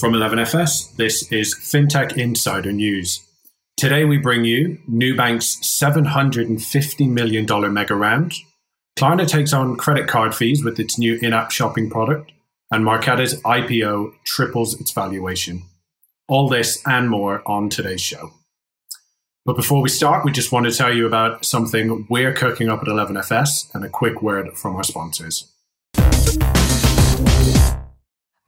From 11FS, this is FinTech Insider News. Today we bring you Nubank's $750 million mega round. Klarna takes on credit card fees with its new in app shopping product, and Marqeta's IPO triples its valuation. All this and more on today's show. But before we start, we just want to tell you about something we're cooking up at 11FS and a quick word from our sponsors.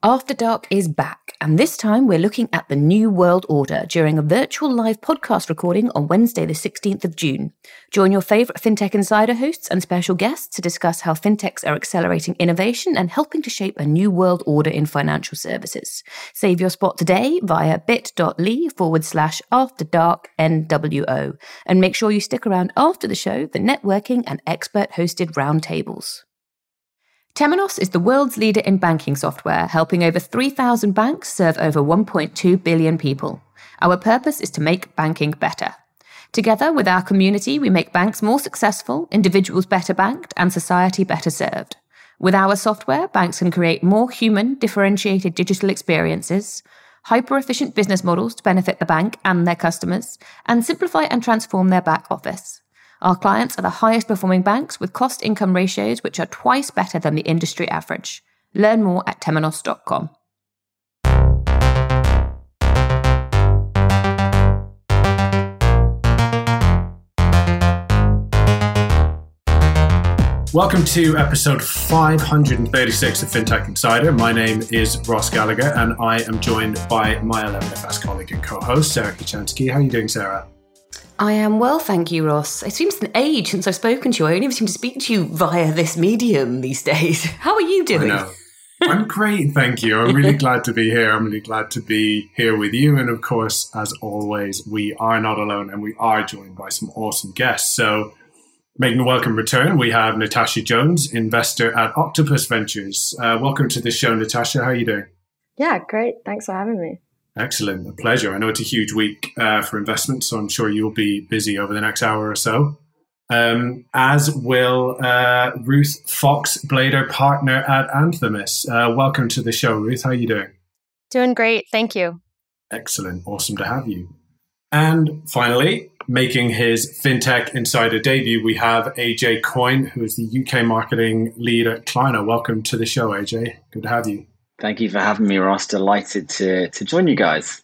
After Dark is back, and this time we're looking at the New World Order during a virtual live podcast recording on Wednesday, the 16th of June. Join your favourite FinTech Insider hosts and special guests to discuss how FinTechs are accelerating innovation and helping to shape a new world order in financial services. Save your spot today via bit.ly forward slash After Dark NWO, and make sure you stick around after the show for networking and expert hosted roundtables. Temenos is the world's leader in banking software, helping over 3,000 banks serve over 1.2 billion people. Our purpose is to make banking better. Together with our community, we make banks more successful, individuals better banked, and society better served. With our software, banks can create more human, differentiated digital experiences, hyper efficient business models to benefit the bank and their customers, and simplify and transform their back office. Our clients are the highest performing banks with cost income ratios which are twice better than the industry average. Learn more at temenos.com. Welcome to episode 536 of FinTech Insider. My name is Ross Gallagher, and I am joined by my 11FS colleague and co-host Sarah Kocianski. How are you doing, Sarah? I am well, thank you, Ross. It seems an age since I've spoken to you. I only ever seem to speak to you via this medium these days. How are you doing? I know. I'm great, thank you. I'm really glad to be here. I'm really glad to be here with you. And of course, as always, we are not alone and we are joined by some awesome guests. So, making a welcome return, we have Natasha Jones, investor at Octopus Ventures. Uh, welcome to the show, Natasha. How are you doing? Yeah, great. Thanks for having me. Excellent. A pleasure. I know it's a huge week uh, for investment, so I'm sure you'll be busy over the next hour or so. Um, as will uh, Ruth Foxe Blader, partner at Anthemis. Uh, welcome to the show, Ruth. How are you doing? Doing great. Thank you. Excellent. Awesome to have you. And finally, making his FinTech Insider debut, we have AJ Coyne, who is the UK marketing lead at Klarna. Welcome to the show, AJ. Good to have you. Thank you for having me, Ross. Delighted to, to join you guys.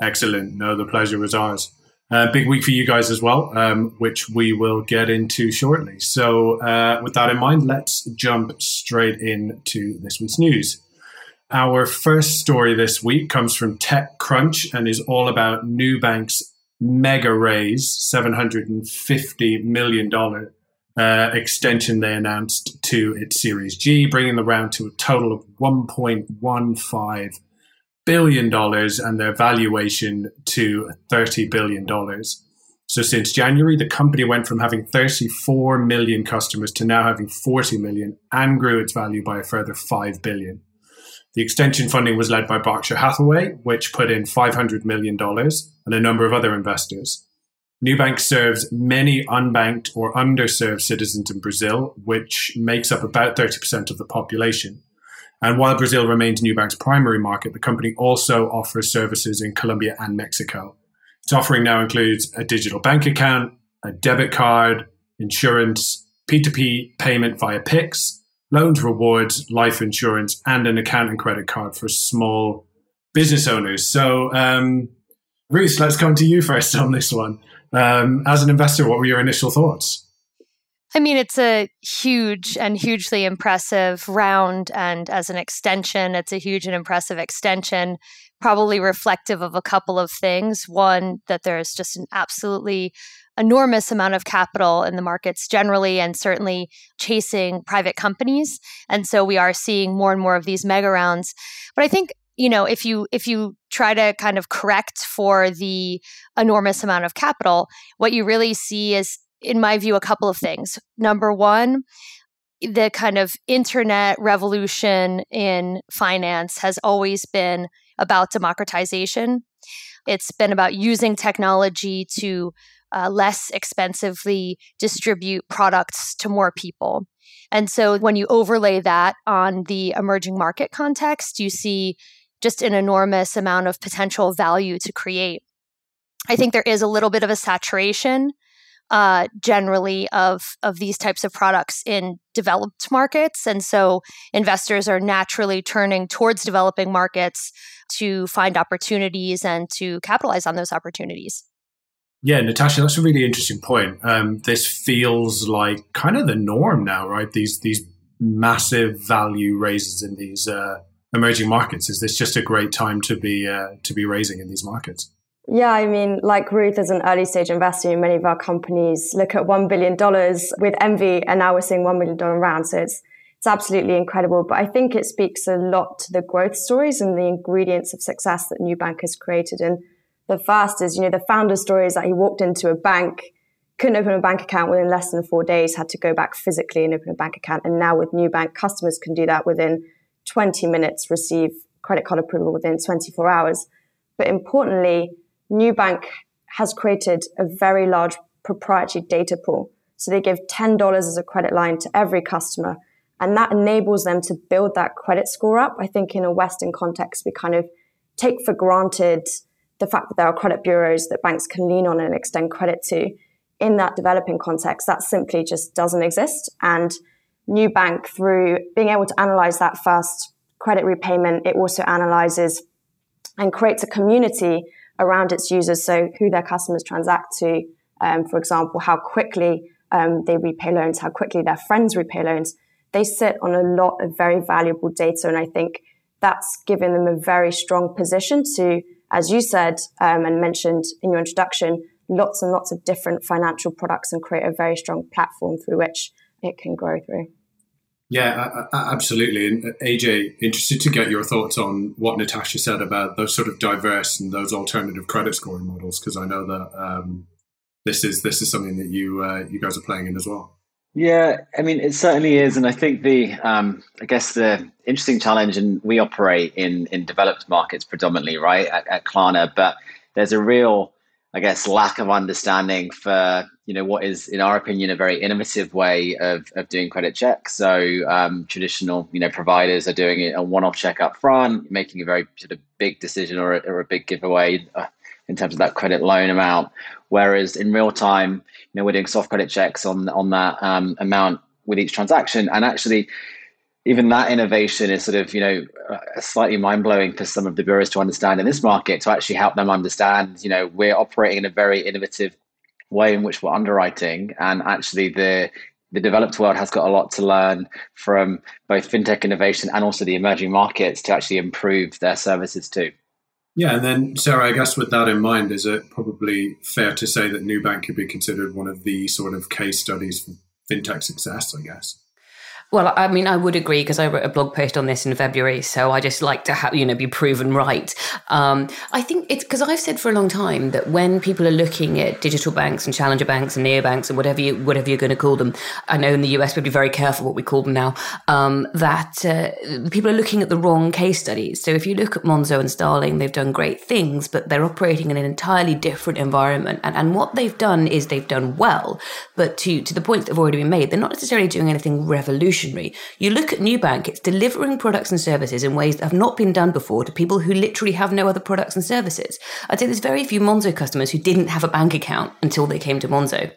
Excellent. No, the pleasure was ours. Uh, big week for you guys as well, um, which we will get into shortly. So, uh, with that in mind, let's jump straight into this week's news. Our first story this week comes from TechCrunch and is all about Nubank's mega raise, $750 million uh, extension they announced to its Series G, bringing the round to a total of $1.15 billion and their valuation to $30 billion. So since January, the company went from having 34 million customers to now having 40 million and grew its value by a further 5 billion. The extension funding was led by Berkshire Hathaway, which put in $500 million and a number of other investors. Nubank serves many unbanked or underserved citizens in Brazil, which makes up about 30% of the population. And while Brazil remains Nubank's primary market, the company also offers services in Colombia and Mexico. Its offering now includes a digital bank account, a debit card, insurance, P2P payment via Pix, loans, rewards, life insurance, and an account and credit card for small business owners. So, um, Ruth, let's come to you first on this one. Um, as an investor, what were your initial thoughts? I mean, it's a huge and hugely impressive round. And as an extension, it's a huge and impressive extension, probably reflective of a couple of things. One, that there's just an absolutely enormous amount of capital in the markets generally, and certainly chasing private companies. And so we are seeing more and more of these mega rounds. But I think you know if you if you try to kind of correct for the enormous amount of capital what you really see is in my view a couple of things. Number one the kind of internet revolution in finance has always been about democratization. It's been about using technology to uh, less expensively distribute products to more people. And so when you overlay that on the emerging market context, you see just an enormous amount of potential value to create. I think there is a little bit of a saturation uh, generally of of these types of products in developed markets, and so investors are naturally turning towards developing markets to find opportunities and to capitalize on those opportunities. Yeah, Natasha, that's a really interesting point. Um, this feels like kind of the norm now, right? These these massive value raises in these uh, emerging markets. Is this just a great time to be uh, to be raising in these markets? Yeah, I mean, like Ruth, as an early stage investor, many of our companies look at $1 billion with envy, and now we're seeing $1 million round. So it's, it's absolutely incredible. But I think it speaks a lot to the growth stories and the ingredients of success that Nubank has created. And the first is, you know, the founder story is that he walked into a bank, couldn't open a bank account within less than four days, had to go back physically and open a bank account. And now with Nubank, customers can do that within 20 minutes, receive credit card approval within 24 hours. But importantly, Nubank has created a very large proprietary data pool. So they give $10 as a credit line to every customer. And that enables them to build that credit score up. I think in a Western context, we kind of take for granted the fact that there are credit bureaus that banks can lean on and extend credit to. In that developing context, that simply just doesn't exist. And Nubank, through being able to analyze that first credit repayment, it also analyzes and creates a community around its users. So who their customers transact to, um, for example, how quickly um, they repay loans, how quickly their friends repay loans. They sit on a lot of very valuable data. And I think that's given them a very strong position to, as you said um, and mentioned in your introduction, lots and lots of different financial products and create a very strong platform through which it can grow through. Yeah, absolutely. And uh, AJ, interested to get your thoughts on what Natasha said about those sort of diverse and those alternative credit scoring models, because I know that um, this is this is something that you uh, you guys are playing in as well. Yeah, I mean, it certainly is, and I think the um, I guess the interesting challenge, and we operate in in developed markets predominantly, right, at, at Klarna, but there's a real I guess, lack of understanding for you know what is, in our opinion, a very innovative way of, of doing credit checks. So um, traditional, you know, providers are doing it a one-off check up front, making a very sort of big decision or a, or a big giveaway uh, in terms of that credit loan amount. Whereas in real time, you know, we're doing soft credit checks on on that um, amount with each transaction, and actually even that innovation is sort of you know uh, slightly mind blowing for some of the bureaus to understand in this market to actually help them understand you know we're operating in a very innovative way in which we're underwriting. And actually the the developed world has got a lot to learn from both fintech innovation and also the emerging markets to actually improve their services too. Yeah and then sarah i guess with that in mind is it probably fair to say that nubank could be considered one of the sort of case studies for fintech success i guess well, I mean, I would agree because I wrote a blog post on this in February, so I just like to have you know be proven right. Um, I think it's because I've said for a long time that when people are looking at digital banks and challenger banks and neobanks and whatever you whatever you're going to call them, I know in the US we'd be very careful what we call them now. Um, that uh, people are looking at the wrong case studies. So if you look at Monzo and Starling, they've done great things, but they're operating in an entirely different environment. And and what they've done is they've done well, but to to the points that have already been made, they're not necessarily doing anything revolutionary revolutionary. You look at Nubank, it's delivering products and services in ways that have not been done before to people who literally have no other products and services. I'd say there's very few Monzo customers who didn't have a bank account until they came to Monzo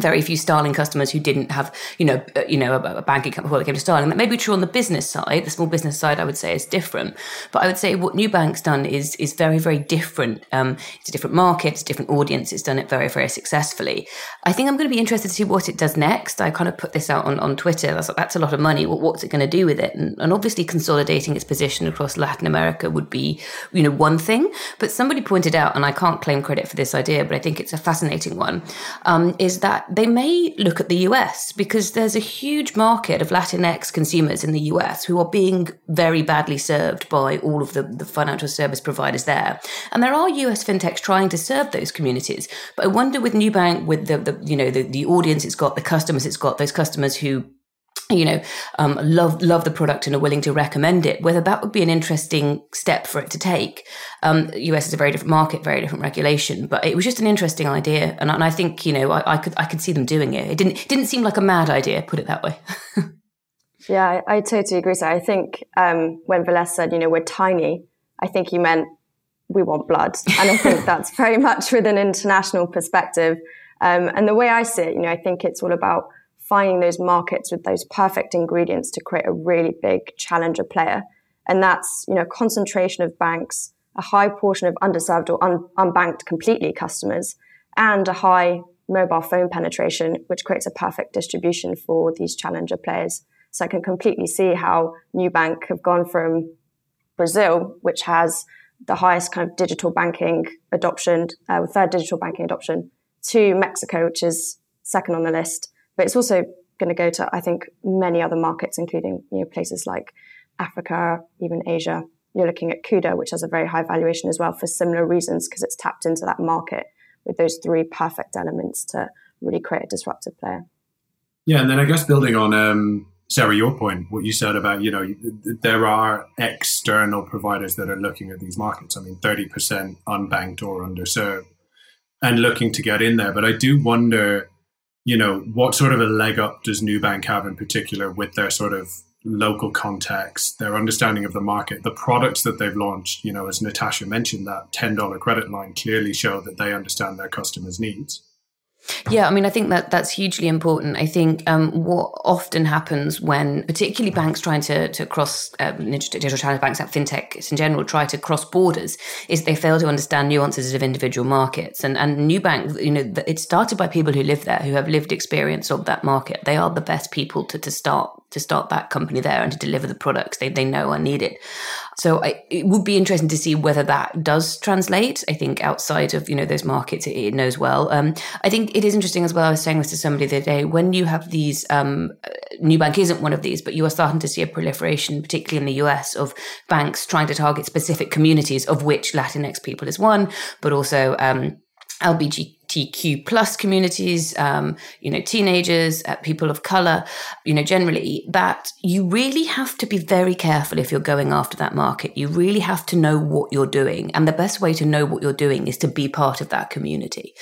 very few Starling customers who didn't have, you know, uh, you know, a, a, account before they came to Starling. That may be true on the business side. The small business side, I would say, is different. But I would say what Nubank's done is is very, very different. Um, it's a different market, it's a different audience. It's done it very, very successfully. I think I'm going to be interested to see what it does next. I kind of put this out on, on Twitter. That's, that's a lot of money. What, what's it going to do with it? And, and obviously, consolidating its position across Latin America would be, you know, one thing. But somebody pointed out, and I can't claim credit for this idea, but I think it's a fascinating one, um, is that they may look at the US because there's a huge market of Latinx consumers in the US who are being very badly served by all of the, the financial service providers there. And there are US fintechs trying to serve those communities. But I wonder with Nubank, with the, the you know, the, the audience it's got, the customers it's got, those customers who you know, um, love love the product and are willing to recommend it. Whether that would be an interesting step for it to take. Um, US is a very different market, very different regulation, but it was just an interesting idea, and, and I think you know I, I, could I could see them doing it. It didn't it didn't seem like a mad idea, put it that way. yeah, I, I, totally agree. So I think um, when Velez said, you know, we're tiny I think he meant we want blood. And I think that's very much with an international perspective. Um, and the way I see it, you know, I think it's all about finding those markets with those perfect ingredients to create a really big challenger player. And that's, you know, concentration of banks, a high portion of underserved or un- unbanked completely customers, and a high mobile phone penetration, which creates a perfect distribution for these challenger players. So I can completely see how Nubank have gone from Brazil, which has the highest kind of digital banking adoption, uh, third digital banking adoption, to Mexico, which is second on the list. But it's also going to go to, I think, many other markets, including you know places like Africa, even Asia. You're looking at Kuda, which has a very high valuation as well for similar reasons because it's tapped into that market with those three perfect elements to really create a disruptive player. Yeah, and then I guess building on um, Sarah, your point, what you said about, you know, there are external providers that are looking at these markets. I mean, 30% unbanked or underserved and looking to get in there. But I do wonder, you know, what sort of a leg up does Nubank have in particular with their sort of local context, their understanding of the market, the products that they've launched, you know, as Natasha mentioned, that $10 credit line clearly show that they understand their customers' needs. Yeah, I mean, I think that that's hugely important. I think um, what often happens when, particularly banks trying to to cross uh, digital channel banks, like fintechs in general, try to cross borders, is they fail to understand nuances of individual markets. And and Nubank, you know, it's started by people who live there, who have lived experience of that market. They are the best people to to start to start that company there and to deliver the products they, they know are needed. So I, it would be interesting to see whether that does translate. I think outside of you know those markets, it, it knows well. Um, I think it is interesting as well. I was saying this to somebody the other day. When you have these, um, Nubank isn't one of these, but you are starting to see a proliferation, particularly in the US, of banks trying to target specific communities, of which Latinx people is one, but also um, LGBTQ plus communities, um, you know, teenagers, uh, people of color, you know, generally, that you really have to be very careful if you're going after that market. You really have to know what you're doing. And the best way to know what you're doing is to be part of that community.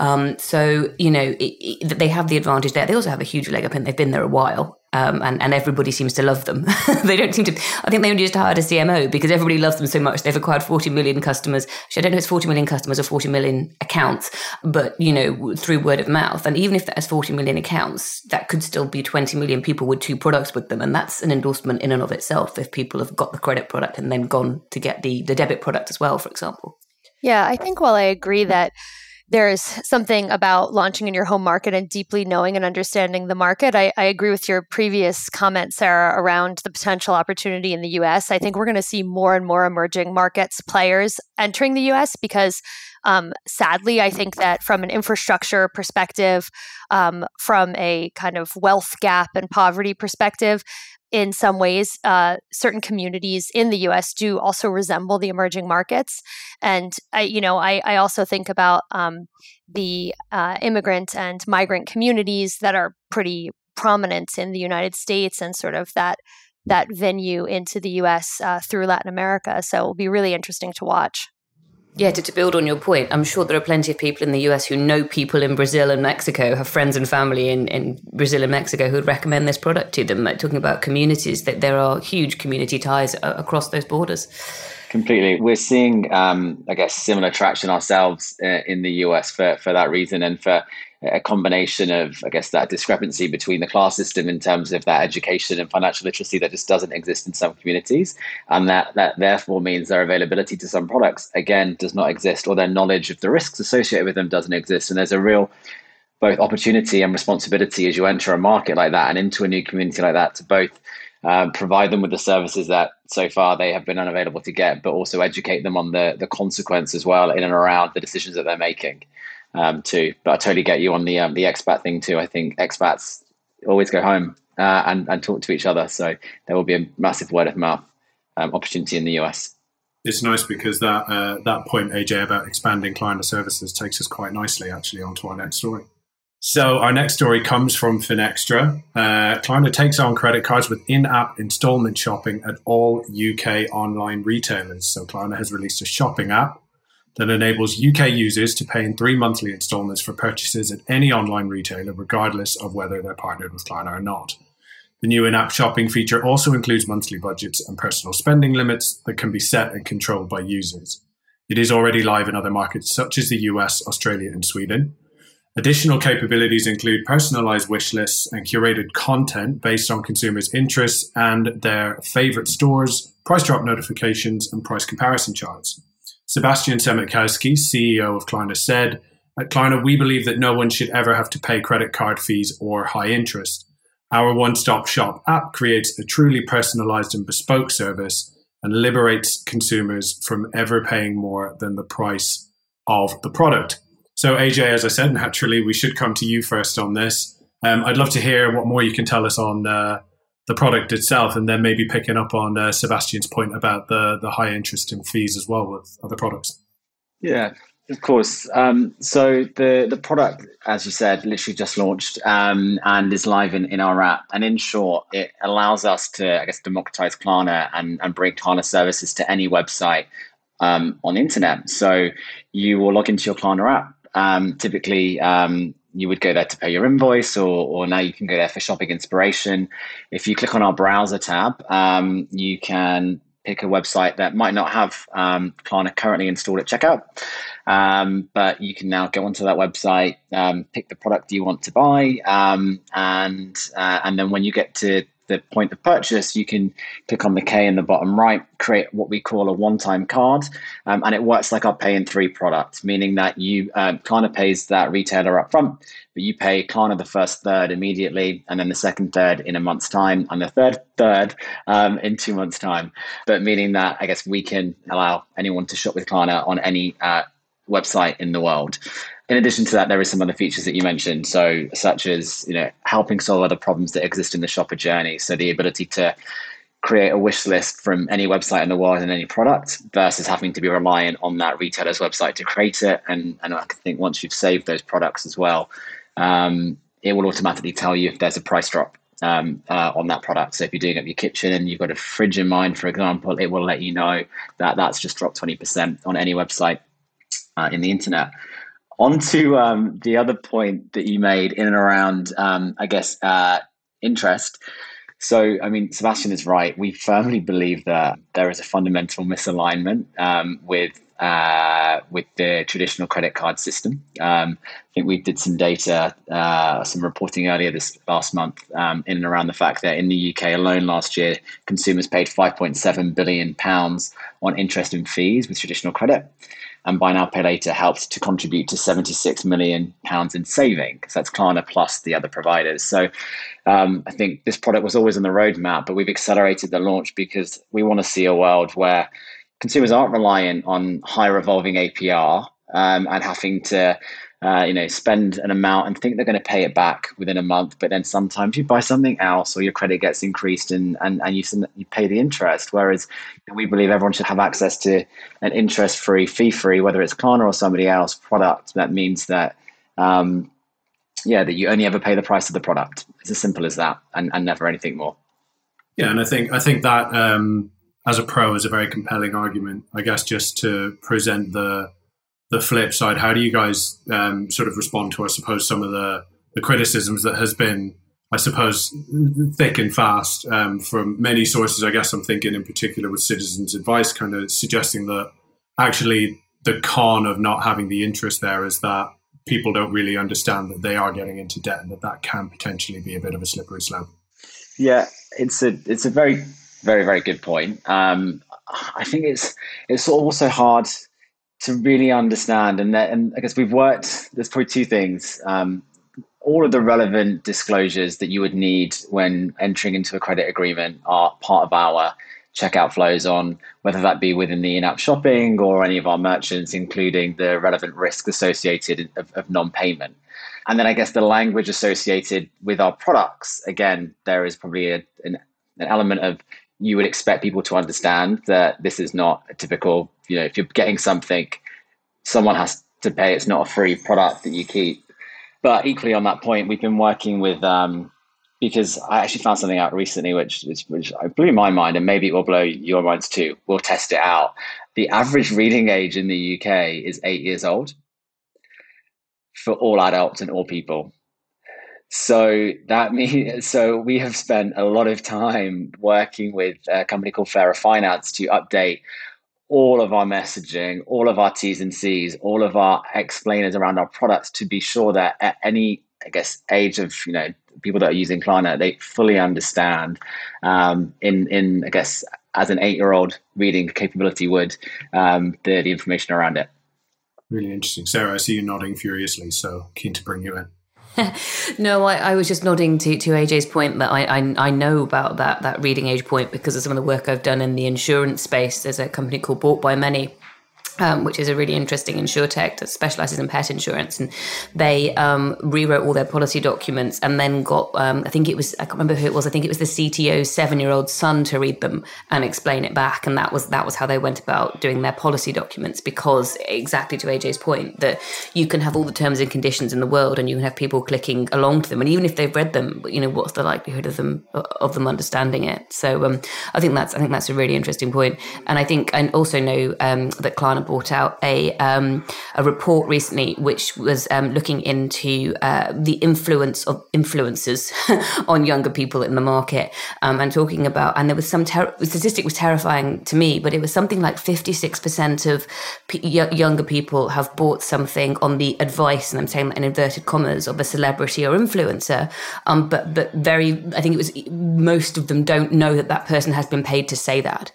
Um, so, you know, it, it, they have the advantage there. They also have a huge leg up and they've been there a while. Um, and, and everybody seems to love them. they don't seem to. I think they only just hired a CMO because everybody loves them so much. They've acquired 40 million customers. I don't know if it's 40 million customers or 40 million accounts, but you know, through word of mouth. And even if that's 40 million accounts, that could still be 20 million people with two products with them. And that's an endorsement in and of itself if people have got the credit product and then gone to get the, the debit product as well, for example. Yeah, I think while I agree that there's something about launching in your home market and deeply knowing and understanding the market. I, I, agree with your previous comment, Sarah, around the potential opportunity in the US. I think we're going to see more and more emerging markets players entering the US because um, sadly, I think that from an infrastructure perspective, um, from a kind of wealth gap and poverty perspective, in some ways, uh, certain communities in the U.S. do also resemble the emerging markets, and I, you know, I, I also think about um, the uh, immigrant and migrant communities that are pretty prominent in the United States, and sort of that that venue into the U.S. Uh, through Latin America. So it'll be really interesting to watch. Yeah, to, to, build on your point, I'm sure there are plenty of people in the US who know people in Brazil and Mexico, have friends and family in, in Brazil and Mexico who would recommend this product to them. Like talking about communities, that there are huge community ties across those borders. Completely. We're seeing, um, I guess, similar traction ourselves uh, in the US for, for that reason and for a combination of, I guess, that discrepancy between the class system in terms of that education and financial literacy that just doesn't exist in some communities, and that that therefore means their availability to some products again does not exist, or their knowledge of the risks associated with them doesn't exist, and there's a real both opportunity and responsibility as you enter a market like that and into a new community like that to both um, provide them with the services that so far they have been unavailable to get, but also educate them on the the consequence as well in and around the decisions that they're making um, too. But I totally get you on the um, the expat thing too. I think expats always go home uh, and and talk to each other, so there will be a massive word of mouth um, opportunity in the US. It's nice because that uh, that point, AJ, about expanding Klarna services takes us quite nicely actually onto our next story. So our next story comes from Finextra. Uh, takes on credit cards with in-app installment shopping at all UK online retailers. So Klarna has released a shopping app that enables UK users to pay in three monthly installments for purchases at any online retailer, regardless of whether they're partnered with Klarna or not. The new in app shopping feature also includes monthly budgets and personal spending limits that can be set and controlled by users. It is already live in other markets such as the US, Australia, and Sweden. Additional capabilities include personalized wish lists and curated content based on consumers' interests and their favorite stores, price drop notifications, and price comparison charts. Sebastian Siemiatkowski, CEO of Klarna, said, At Klarna, we believe that no one should ever have to pay credit card fees or high interest. Our one stop shop app creates a truly personalized and bespoke service and liberates consumers from ever paying more than the price of the product. So, AJ, as I said, naturally, we should come to you first on this. Um, I'd love to hear what more you can tell us on uh, the product itself, and then maybe picking up on uh, Sebastian's point about the the high interest in fees as well with other products. Yeah, of course. Um, so the the product, as you said, literally just launched um, and is live in, in our app. And in short, it allows us to, I guess, democratize Klarna and, and bring Klarna services to any website um, on the internet. So you will log into your Klarna app. Um, typically, um, you would go there to pay your invoice, or, or now you can go there for shopping inspiration. If you click on our browser tab, um, you can pick a website that might not have um, Klarna currently installed at checkout. Um, but you can now go onto that website, um, pick the product you want to buy, um, and uh, and then when you get to the point of purchase, you can click on the K in the bottom right, create what we call a one-time card, um, and it works like our pay in three product, meaning that you uh, Klarna pays that retailer up front, but you pay Klarna the first third immediately, and then the second third in a month's time, and the third third um, in two months' time. But meaning that I guess we can allow anyone to shop with Klarna on any uh, website in the world in addition to that, there are some other features that you mentioned, so such as you know helping solve other problems that exist in the shopper journey. So the ability to create a wish list from any website in the world and any product versus having to be reliant on that retailer's website to create it. And and I think once you've saved those products as well, um, it will automatically tell you if there's a price drop um, uh, on that product. So if you're doing up your kitchen and you've got a fridge in mind, for example, it will let you know that that's just dropped 20% on any website uh, in the internet. On to um, the other point that you made in and around, um, I guess, uh, interest. So, I mean, Sebastian is right. We firmly believe that there is a fundamental misalignment um, with uh, with the traditional credit card system. Um, I think we did some data, uh, some reporting earlier this last month, um, in and around the fact that in the UK alone last year, consumers paid 5.7 billion pounds on interest and fees with traditional credit and buy now pay later helped to contribute to 76 million pounds in saving. savings that's klarna plus the other providers so um, i think this product was always on the roadmap but we've accelerated the launch because we want to see a world where consumers aren't reliant on high revolving apr um, and having to uh, you know, spend an amount and think they're going to pay it back within a month, but then sometimes you buy something else or your credit gets increased and and, and you you pay the interest. Whereas we believe everyone should have access to an interest-free, fee-free, whether it's Klarna or somebody else product. That means that. Um, yeah, that you only ever pay the price of the product. It's as simple as that, and, and never anything more. Yeah, and I think I think that um, as a pro is a very compelling argument. I guess just to present the the flip side, how do you guys um, sort of respond to, I suppose, some of the, the criticisms that has been, I suppose, thick and fast um, from many sources? I guess I'm thinking in particular with Citizens Advice, kind of suggesting that actually the con of not having the interest there is that people don't really understand that they are getting into debt and that that can potentially be a bit of a slippery slope. Yeah, it's a it's a very very very good point. Um, I think it's it's also hard to really understand. And, that, and I guess we've worked, there's probably two things. Um, all of the relevant disclosures that you would need when entering into a credit agreement are part of our checkout flows on whether that be within the in-app shopping or any of our merchants, including the relevant risk associated of, of non-payment. And then I guess the language associated with our products, again, there is probably a, an, an element of you would expect people to understand that this is not a typical, you know, if you're getting something, someone has to pay. It's not a free product that you keep. But equally on that point, we've been working with um, because I actually found something out recently which, which, which blew my mind, and maybe it will blow your minds too. We'll test it out. The average reading age in the UK is eight years old for all adults and all people. So that means so we have spent a lot of time working with a company called Fairer Finance to update all of our messaging, all of our T's and C's, all of our explainers around our products to be sure that at any, I guess, age of you know people that are using Klarna, they fully understand. Um, in in I guess as an eight year old reading capability would um, the the information around it. Really interesting, Sarah. I see you nodding furiously, so keen to bring you in. no, I, I, was just nodding to, to AJ's point that I, I, I know about that that reading age point because of some of the work I've done in the insurance space. There's a company called Bought by Many um, which is a really interesting insurtech that specializes in pet insurance. And they um, rewrote all their policy documents and then got, um, I think it was, I can't remember who it was. I think it was the CTO's seven-year-old son to read them and explain it back. And that was that was how they went about doing their policy documents. Because exactly to AJ's point, that you can have all the terms and conditions in the world, and you can have people clicking along to them, and even if they've read them, you know, what's the likelihood of them of them understanding it? So um, I think that's I think that's a really interesting point. And I think and also know um, that Klarna brought out a um, a report recently which was um, looking into uh, the influence of influencers on younger people in the market um, and talking about and there was some ter- the statistic was terrifying to me but it was something like 56% of p- younger people have bought something on the advice and I'm saying that in inverted commas of a celebrity or influencer um, but but very I think it was most of them don't know that that person has been paid to say that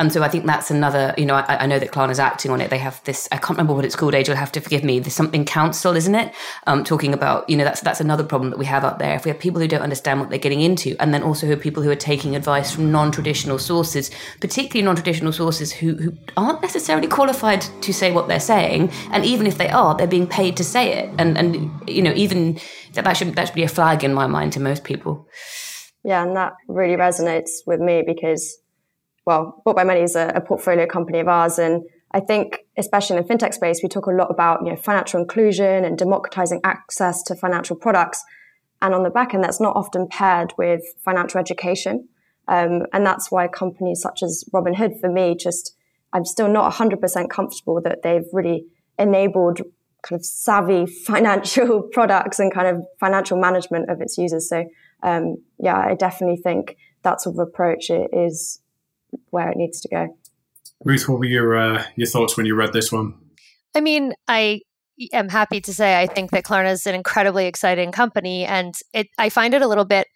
and so I think that's another, you know, I, I know that Klarna's acting on it. They have this, I can't remember what it's called, AJ, you'll have to forgive me. There's something council, isn't it? Um, talking about, you know, that's that's another problem that we have up there. If we have people who don't understand what they're getting into, and then also who are people who are taking advice from non-traditional sources, particularly non-traditional sources who, who aren't necessarily qualified to say what they're saying. And even if they are, they're being paid to say it. And, and you know, even that, that should, that should be a flag in my mind to most people. Yeah, and that really resonates with me because well, Bought by Many is a, a portfolio company of ours. And I think, especially in the fintech space, we talk a lot about you know, financial inclusion and democratizing access to financial products. And on the back end, that's not often paired with financial education. Um, and that's why companies such as Robinhood, for me, just, I'm still not 100% comfortable that they've really enabled kind of savvy financial products and kind of financial management of its users. So, um, yeah, I definitely think that sort of approach is where it needs to go. Ruth, what were your uh, your thoughts when you read this one? I mean, I am happy to say I think that Klarna is an incredibly exciting company, and it I find it a little bit.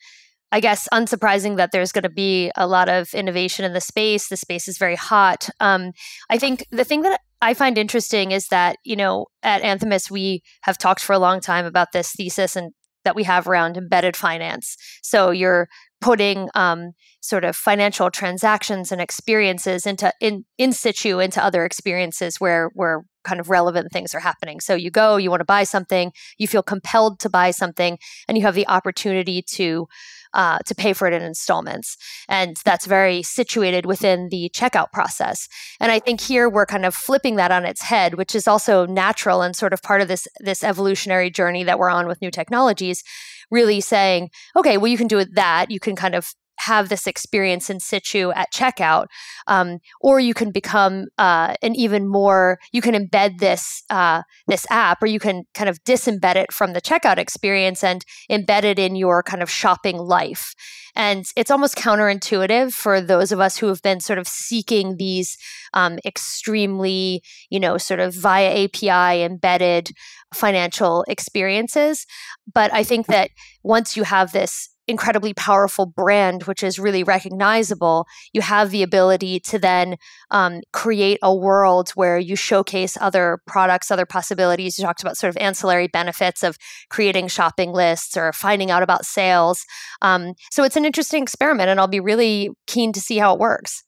I guess unsurprising that there's going to be a lot of innovation in the space. The space is very hot. Um, I think the thing that I find interesting is that you know at Anthemis we have talked for a long time about this thesis and that we have around embedded finance. So you're putting um, sort of financial transactions and experiences into in in situ into other experiences where where kind of relevant things are happening. So you go, you want to buy something, you feel compelled to buy something, and you have the opportunity to uh, to pay for it in installments. And that's very situated within the checkout process. And I think here we're kind of flipping that on its head, which is also natural and sort of part of this this evolutionary journey that we're on with new technologies. Really saying, okay, well, you can do it that. You can kind of have this experience in situ at checkout, um, or you can become uh, an even more. You can embed this uh, this app, or you can kind of disembed it from the checkout experience and embed it in your kind of shopping life. And it's almost counterintuitive for those of us who have been sort of seeking these um, extremely, you know, sort of via API embedded financial experiences. But I think that once you have this incredibly powerful brand, which is really recognizable, you have the ability to then um, create a world where you showcase other products, other possibilities. You talked about sort of ancillary benefits of creating shopping lists or finding out about sales. Um, so it's an interesting experiment, and I'll be really keen to see how it works.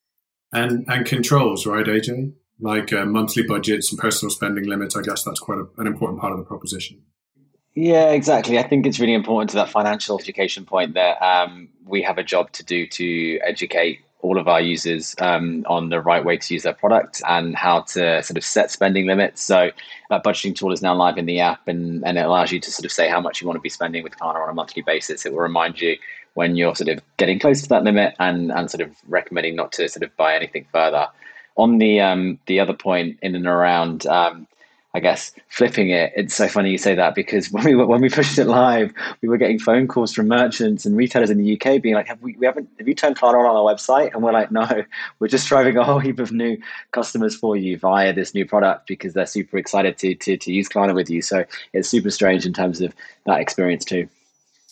And and controls, right, AJ? Like uh, monthly budgets and personal spending limits. I guess that's quite a, an important part of the proposition. Yeah, exactly. I think it's really important to that financial education point that um, we have a job to do to educate all of our users um, on the right way to use their product and how to sort of set spending limits. So that budgeting tool is now live in the app and, and it allows you to sort of say how much you want to be spending with Klarna on a monthly basis. It will remind you when you're sort of getting close to that limit and, and sort of recommending not to sort of buy anything further. On the um, the other point in and around um, I guess flipping it. It's so funny you say that because when we when we pushed it live, we were getting phone calls from merchants and retailers in the UK being like, "Have we, we haven't have you turned Klarna on our website?" And we're like, "No, we're just driving a whole heap of new customers for you via this new product because they're super excited to to, to use Klarna with you." So it's super strange in terms of that experience too.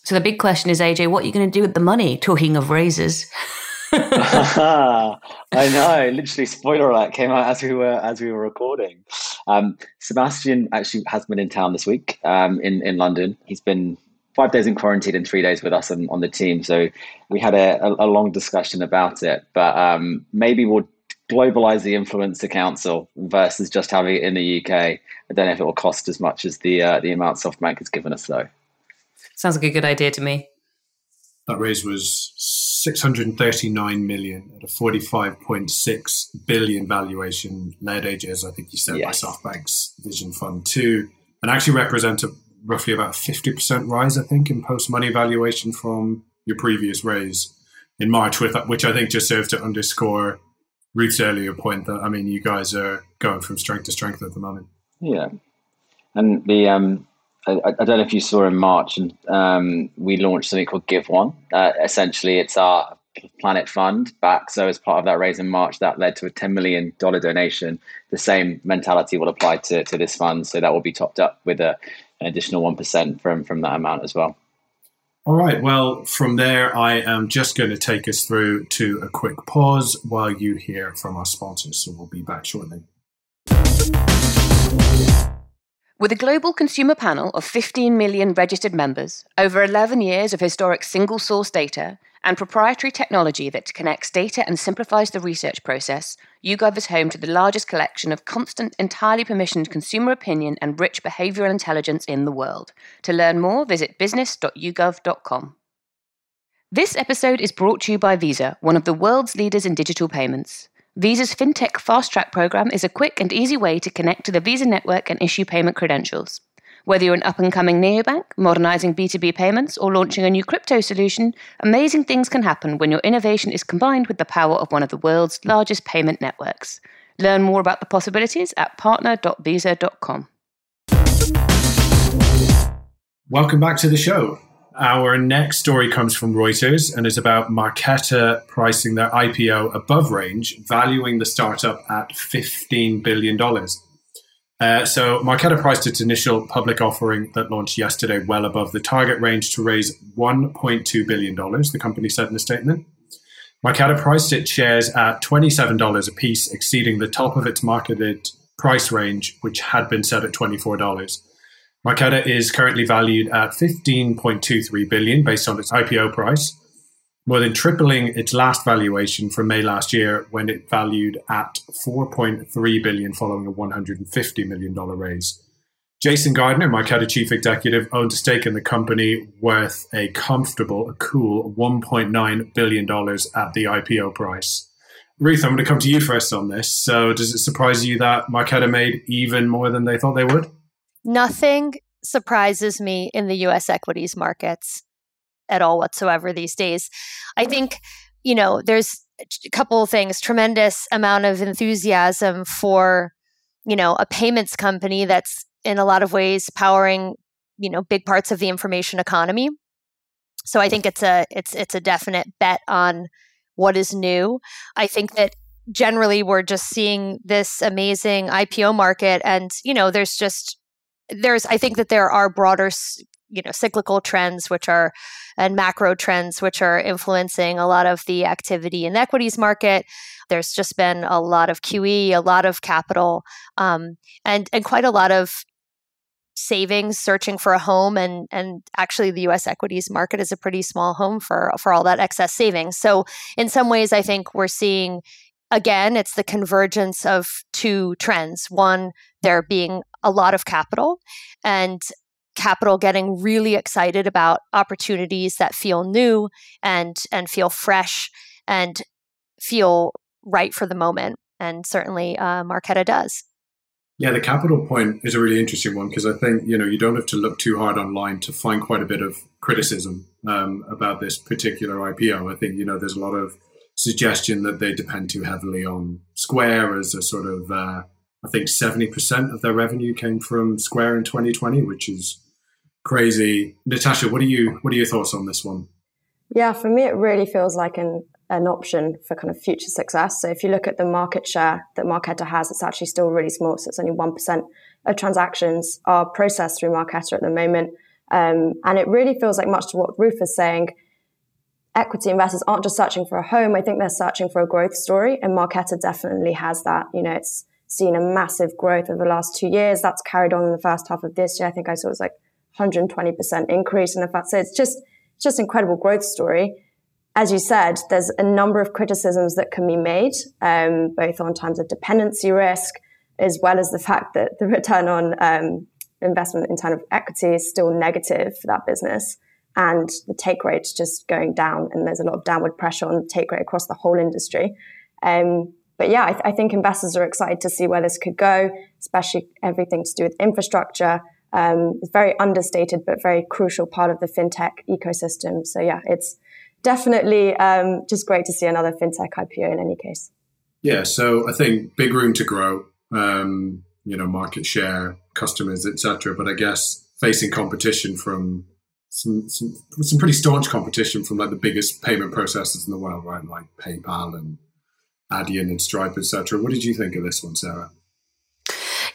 So the big question is, AJ, what are you going to do with the money? Talking of raises. I know. Literally, spoiler alert came out as we were as we were recording. Um, Sebastian actually has been in town this week um, in in London. He's been five days in quarantine and three days with us on, on the team. So we had a, a, a long discussion about it. But um, maybe we'll globalize the influencer council versus just having it in the UK. I don't know if it will cost as much as the uh, the amount SoftBank has given us though. Sounds like a good idea to me. That raise was 639 million at a 45.6 billion valuation, led AJ, I think you said, yes. by SoftBank's Vision Fund 2, and actually represent a roughly about 50% rise, I think, in post money valuation from your previous raise in March, with which I think just serves to underscore Ruth's earlier point that, I mean, you guys are going from strength to strength at the moment. Yeah. And the, um, I, I, don't know if you saw in March, and um, we launched something called Give One. Uh, essentially, it's our Planet Fund back. So, as part of that raise in March, that led to a $10 million donation. The same mentality will apply to, to this fund. So, that will be topped up with a, an additional 1% from, from that amount as well. All right. Well, from there, I am just going to take us through to a quick pause while you hear from our sponsors. So, we'll be back shortly. With a global consumer panel of 15 million registered members, over 11 years of historic single source data, and proprietary technology that connects data and simplifies the research process, YouGov is home to the largest collection of constant, entirely permissioned consumer opinion and rich behavioral intelligence in the world. To learn more, visit business.yougov.com. This episode is brought to you by Visa, one of the world's leaders in digital payments. Visa's FinTech Fast Track program is a quick and easy way to connect to the Visa network and issue payment credentials. Whether you're an up and coming neobank, modernizing B2B payments, or launching a new crypto solution, amazing things can happen when your innovation is combined with the power of one of the world's largest payment networks. Learn more about the possibilities at partner.visa.com. Welcome back to the show. Our next story comes from Reuters and is about Marqeta pricing their IPO above range, valuing the startup at $15 billion. Uh, so Marqeta priced its initial public offering that launched yesterday well above the target range to raise $1.2 billion, the company said in a statement. Marqeta priced its shares at $27 a piece, exceeding the top of its marketed price range, which had been set at $24. Marqeta is currently valued at 15.23 billion based on its IPO price, more than tripling its last valuation from May last year when it valued at 4.3 billion following a 150 million dollar raise. Jason Gardner, Marqeta chief executive, owned a stake in the company worth a comfortable, a cool 1.9 billion dollars at the IPO price. Ruth, I'm going to come to you first on this. So, does it surprise you that Marqeta made even more than they thought they would? Nothing surprises me in the US equities markets at all whatsoever these days. I think, you know, there's a couple of things, tremendous amount of enthusiasm for, you know, a payments company that's in a lot of ways powering, you know, big parts of the information economy. So I think it's a it's it's a definite bet on what is new. I think that generally we're just seeing this amazing IPO market and you know there's just there's i think that there are broader you know cyclical trends which are and macro trends which are influencing a lot of the activity in the equities market there's just been a lot of qe a lot of capital um, and and quite a lot of savings searching for a home and and actually the US equities market is a pretty small home for for all that excess savings. So in some ways I think we're seeing again it's the convergence of two trends. One there being a lot of capital and capital getting really excited about opportunities that feel new and and feel fresh and feel right for the moment. And certainly uh, marqeta does. Yeah the capital point is a really interesting one because i think you know you don't have to look too hard online to find quite a bit of criticism um, about this particular ipo i think you know there's a lot of suggestion that they depend too heavily on square as a sort of uh, I think 70% of their revenue came from Square in 2020, which is crazy. Natasha, what are you what are your thoughts on this one? Yeah, for me it really feels like an an option for kind of future success. So if you look at the market share that Marqeta has, it's actually still really small. So it's only 1% of transactions are processed through Marqeta at the moment. Um, and it really feels like much to what Ruth is saying. Equity investors aren't just searching for a home. I think they're searching for a growth story. And Marqeta definitely has that. You know, it's seen a massive growth over the last two years. That's carried on in the first half of this year. I think I saw it was like 120% increase in the fact. So it's just, it's just incredible growth story. As you said, there's a number of criticisms that can be made, um, both on terms of dependency risk, as well as the fact that the return on um, investment in terms of equity is still negative for that business. And the take rate's just going down, and there's a lot of downward pressure on the take rate across the whole industry. Um, but yeah, I, th- I, think investors are excited to see where this could go, especially everything to do with infrastructure. Um, it's very understated, but very crucial part of the fintech ecosystem. So yeah, it's definitely um, just great to see another fintech IPO in any case. Yeah, so I think big room to grow. Um, you know, market share, customers, etc. But I guess facing competition from some, some some pretty staunch competition from like the biggest payment processors in the world, right? Like PayPal and Adyen and Stripe, etc. What did you think of this one, Sarah?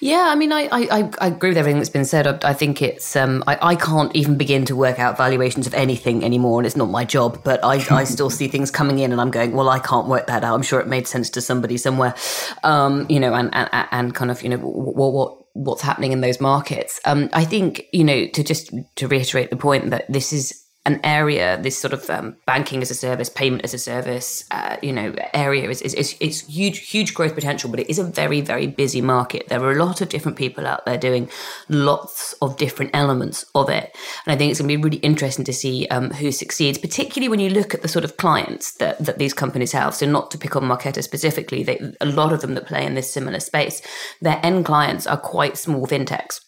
Yeah, I mean, I, I, I agree with everything that's been said. I, I think it's um, I, I can't even begin to work out valuations of anything anymore, and it's not my job. But I, I still see things coming in, and I'm going, well, I can't work that out. I'm sure it made sense to somebody somewhere, um, you know, and, and and kind of you know what what what's happening in those markets. Um, I think you know to just to reiterate the point that this is an area, this sort of um, banking as a service, payment as a service, uh, you know, area is, is, is, is, huge, huge growth potential, but it is a very, very busy market. There are a lot of different people out there doing lots of different elements of it. And I think it's going to be really interesting to see um, who succeeds, particularly when you look at the sort of clients that, that these companies have. So not to pick on Marqeta specifically, they, a lot of them that play in this similar space, their end clients are quite small fintechs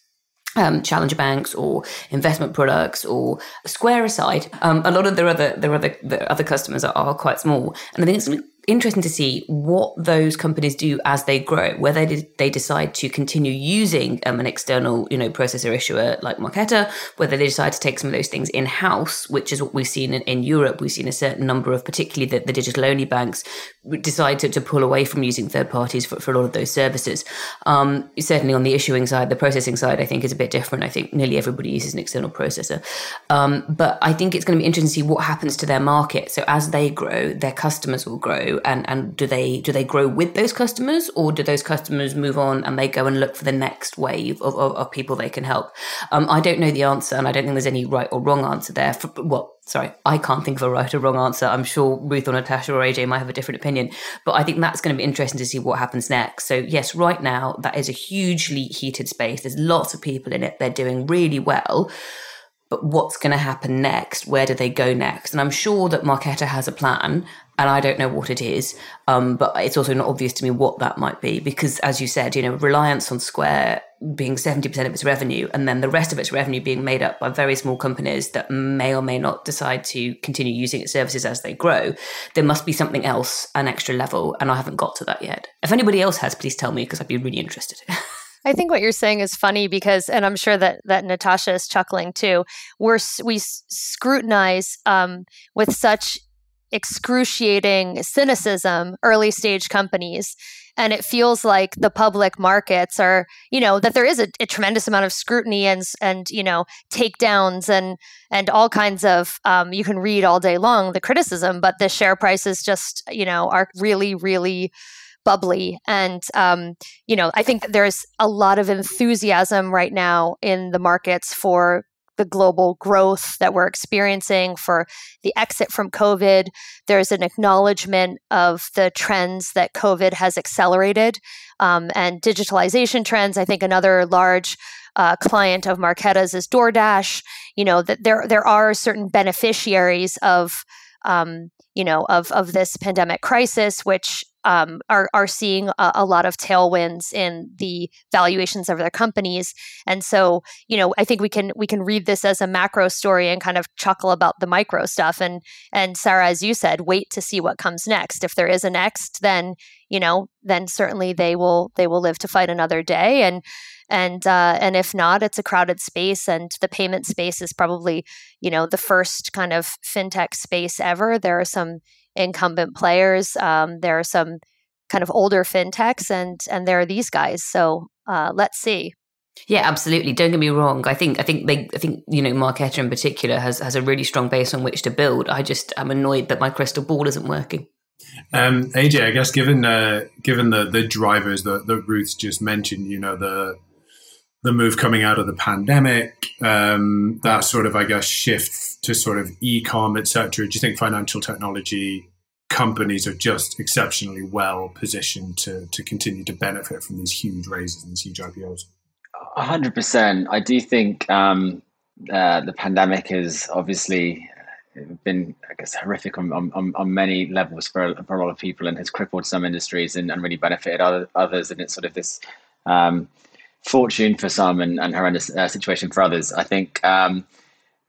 um, challenger banks or investment products or Square aside, um, a lot of their other their other their other customers are, are quite small, and I think it's interesting to see what those companies do as they grow, whether they, decide to continue using um, an external, you know, processor issuer like Marqeta, whether they decide to take some of those things in house, which is what we've seen in, in, Europe. We've seen a certain number of, particularly the, the digital only banks, decide to, to, pull away from using third parties for, for a lot of those services. Um, certainly on the issuing side, the processing side, I think is a bit different. I think nearly everybody uses an external processor. Um, but I think it's going to be interesting to see what happens to their market. So as they grow, their customers will grow and and do they do they grow with those customers or do those customers move on and they go and look for the next wave of, of, of people they can help? Um, i don't know the answer and i don't think there's any right or wrong answer there. For, well sorry i can't think of a right or wrong answer. I'm sure ruth or natasha or aj might have a different opinion but i think that's going to be interesting to see what happens next. So yes right now that is a hugely heated space. There's lots of people in it. They're doing really well but what's going to happen next? Where do they go next? And I'm sure that Marqeta has a plan, and I don't know what it is. Um, but it's also not obvious to me what that might be because, as you said, you know, reliance on Square being 70% of its revenue, and then the rest of its revenue being made up by very small companies that may or may not decide to continue using its services as they grow. There must be something else, an extra level, and I haven't got to that yet. If anybody else has, please tell me because I'd be really interested. I think what you're saying is funny because, and I'm sure that that Natasha is chuckling too. We're we scrutinize um, with such excruciating cynicism early stage companies and it feels like the public markets are you know that there is a, a tremendous amount of scrutiny and and you know takedowns and and all kinds of um, you can read all day long the criticism but the share prices just you know are really really bubbly. And, um, you know, I think there's a lot of enthusiasm right now in the markets for the global growth that we're experiencing, for the exit from COVID. There's an acknowledgement of the trends that COVID has accelerated um, and digitalization trends. I think another large uh, client of Marqeta's is DoorDash. You know that there there are certain beneficiaries of um, you know, of of this pandemic crisis, which um, are are seeing a, a, lot of tailwinds in the valuations of their companies. And so, you know, I think we can we can read this as a macro story and kind of chuckle about the micro stuff. And and Sarah, as you said, wait to see what comes next. If there is a next, then you know, then certainly they will they will live to fight another day. And and uh, and if not, it's a crowded space, and the payment space is probably you know the first kind of fintech space ever. There are some incumbent players. Um, there are some kind of older fintechs, and and there are these guys. So uh, let's see. Yeah, absolutely. Don't get me wrong. I think I think they I think you know Marqeta in particular has has a really strong base on which to build. I just am annoyed that my crystal ball isn't working. Um, AJ, I guess given uh, given the the drivers that, that Ruth just mentioned, you know the the move coming out of the pandemic, um, that sort of, I guess, shift to sort of e-com, etc. Do you think financial technology companies are just exceptionally well positioned to to continue to benefit from these huge raises and these huge IPOs? hundred percent. I do think um, uh, the pandemic has obviously been, I guess, horrific on, on, on many levels for, for a lot of people and has crippled some industries and, and really benefited other, others. And it's sort of this um, fortune for some and, and horrendous uh, situation for others. I think um,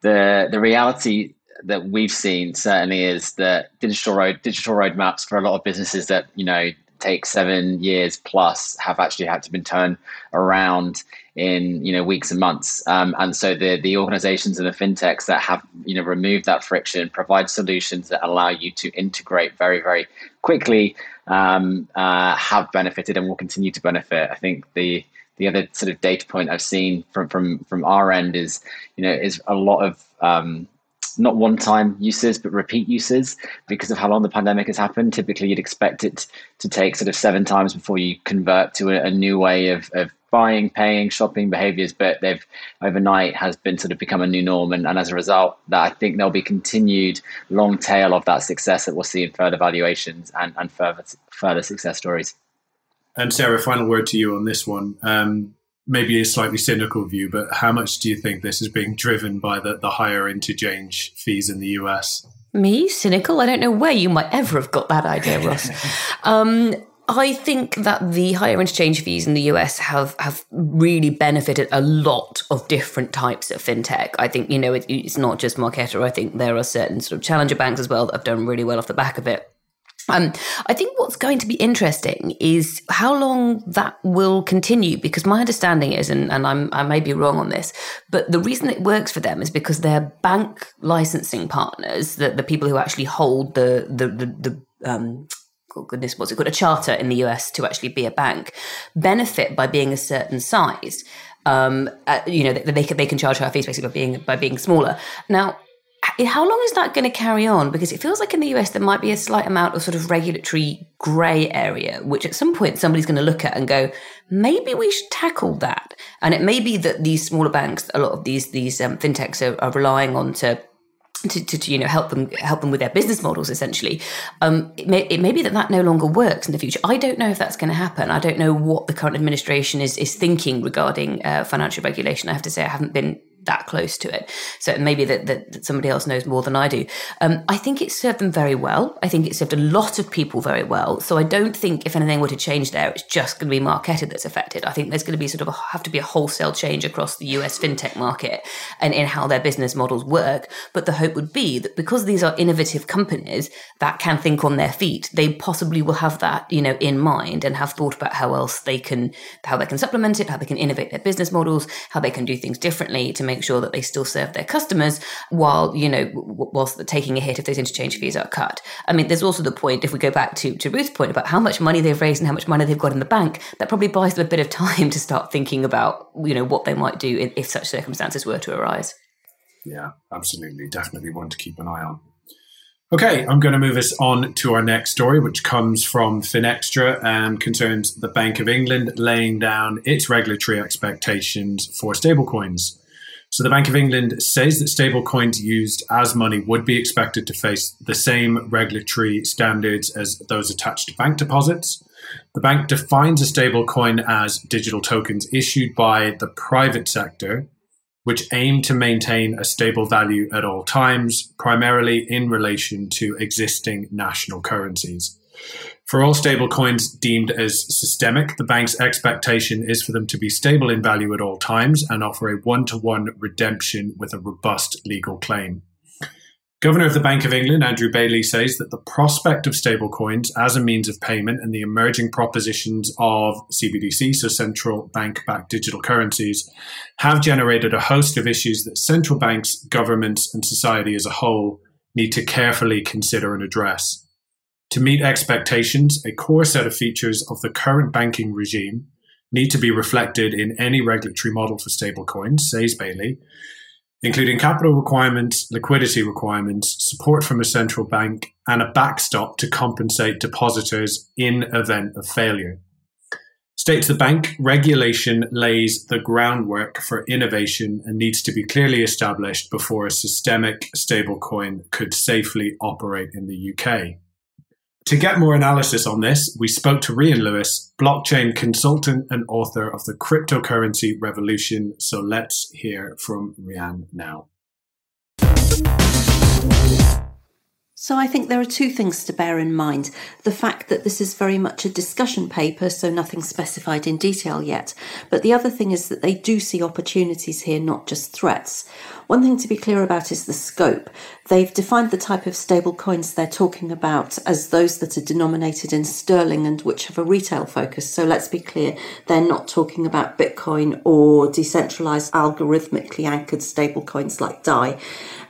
the the reality that we've seen certainly is that digital road digital roadmaps for a lot of businesses that you know take seven years plus have actually had to been turned around in you know weeks and months. Um, and so the the organizations and the fintechs that have you know removed that friction provide solutions that allow you to integrate very very quickly um, uh, have benefited and will continue to benefit. I think the the other sort of data point I've seen from from from our end is you know is a lot of um, not one time uses but repeat uses because of how long the pandemic has happened. Typically, you'd expect it to take sort of seven times before you convert to a, a new way of, of buying, paying, shopping behaviors, but they've overnight has been sort of become a new norm. And, and as a result, that I think there'll be continued long tail of that success that we'll see in further valuations and, and further further success stories. And Sarah, final word to you on this one. Um, maybe a slightly cynical view, but how much do you think this is being driven by the, the higher interchange fees in the US? Me, cynical? I don't know where you might ever have got that idea, Ross. um, I think that the higher interchange fees in the US have have really benefited a lot of different types of fintech. I think you know it, it's not just Marqeta. I think there are certain sort of challenger banks as well that have done really well off the back of it. Um, I think what's going to be interesting is how long that will continue, because my understanding is, and, and I may be wrong on this, but the reason it works for them is because their bank licensing partners, the, the people who actually hold the the the, the um, oh goodness, what's it called, a charter in the US to actually be a bank, benefit by being a certain size. Um, uh, you know, they, they, can, they can charge higher fees basically by being by being smaller. Now, how long is that going to carry on? Because it feels like in the US there might be a slight amount of sort of regulatory grey area, which at some point somebody's going to look at and go, maybe we should tackle that. And it may be that these smaller banks, a lot of these these um, fintechs are, are relying on to to, to, to, you know help them help them with their business models essentially um, it, may, it may be that that no longer works in the future i don't know if that's going to happen i don't know what the current administration is is thinking regarding uh, financial regulation i have to say i haven't been that close to it. So maybe that, that, somebody else knows more than I do. Um, I think it served them very well. I think it served a lot of people very well. So I don't think if anything were to change there, it's just going to be Marqeta that's affected. I think there's going to be sort of a, have to be a wholesale change across the US fintech market and in how their business models work. But the hope would be that because these are innovative companies that can think on their feet, they possibly will have that, you know, in mind and have thought about how else they can, how they can supplement it, how they can innovate their business models, how they can do things differently to make make sure that they still serve their customers while, you know, whilst taking a hit if those interchange fees are cut. I mean, there's also the point, if we go back to, to Ruth's point about how much money they've raised and how much money they've got in the bank, that probably buys them a bit of time to start thinking about, you know, what they might do if such circumstances were to arise. Yeah, absolutely. Definitely one to keep an eye on. Okay, I'm going to move us on to our next story, which comes from Finextra and concerns the Bank of England laying down its regulatory expectations for stablecoins. So the Bank of England says that stablecoins used as money would be expected to face the same regulatory standards as those attached to bank deposits. The bank defines a stablecoin as digital tokens issued by the private sector which aim to maintain a stable value at all times, primarily in relation to existing national currencies. For all stablecoins deemed as systemic, the bank's expectation is for them to be stable in value at all times and offer a one to one redemption with a robust legal claim. Governor of the Bank of England, Andrew Bailey, says that the prospect of stablecoins as a means of payment and the emerging propositions of CBDC, so central bank backed digital currencies, have generated a host of issues that central banks, governments, and society as a whole need to carefully consider and address. To meet expectations, a core set of features of the current banking regime need to be reflected in any regulatory model for stablecoins, says Bailey, including capital requirements, liquidity requirements, support from a central bank, and a backstop to compensate depositors in event of failure. States the bank regulation lays the groundwork for innovation and needs to be clearly established before a systemic stablecoin could safely operate in the UK. To get more analysis on this, we spoke to Rhian Lewis, blockchain consultant and author of The Cryptocurrency Revolution. So let's hear from Rian now. So I think there are two things to bear in mind. The fact that this is very much a discussion paper, so nothing specified in detail yet. But the other thing is that they do see opportunities here, not just threats. One thing to be clear about is the scope. They've defined the type of stable coins they're talking about as those that are denominated in sterling and which have a retail focus. So let's be clear, they're not talking about Bitcoin or decentralized algorithmically anchored stable coins like DAI.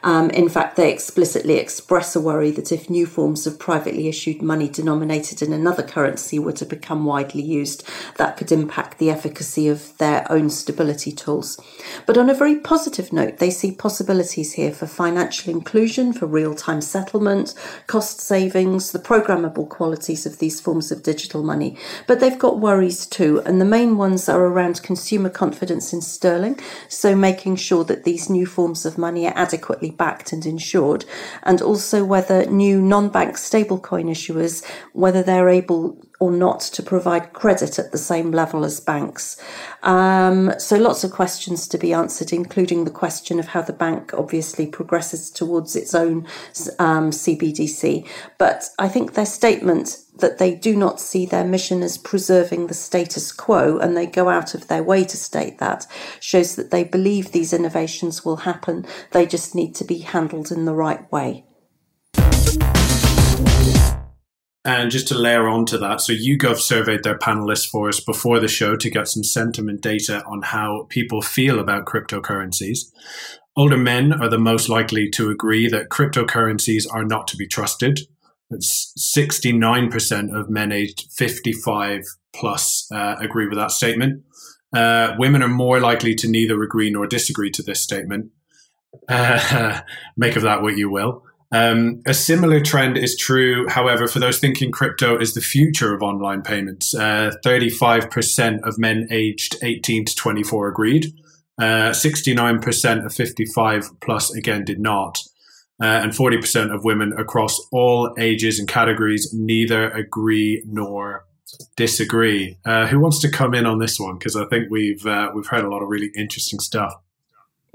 Um, in fact, they explicitly express a worry that if new forms of privately issued money denominated in another currency were to become widely used, that could impact the efficacy of their own stability tools. But on a very positive note, they see possibilities here for financial inclusion, for real time settlement, cost savings, the programmable qualities of these forms of digital money. But they've got worries too, and the main ones are around consumer confidence in sterling, so making sure that these new forms of money are adequately backed and insured, and also whether new non-bank stablecoin issuers, whether they're able or not to provide credit at the same level as banks. Um, so lots of questions to be answered, including the question of how the bank obviously progresses towards its own um, CBDC. But I think their statement that they do not see their mission as preserving the status quo and they go out of their way to state that shows that they believe these innovations will happen. They just need to be handled in the right way. And just to layer on to that, so YouGov surveyed their panelists for us before the show to get some sentiment data on how people feel about cryptocurrencies. Older men are the most likely to agree that cryptocurrencies are not to be trusted. It's 69% of men aged 55 plus uh, agree with that statement. Uh, women are more likely to neither agree nor disagree to this statement. Uh, make of that what you will. Um, a similar trend is true, however, for those thinking crypto is the future of online payments. Uh, 35% of men aged 18 to 24 agreed. Uh, 69% of 55 plus again did not. Uh, and 40% of women across all ages and categories neither agree nor disagree. Uh, who wants to come in on this one? Because I think we've uh, we've heard a lot of really interesting stuff.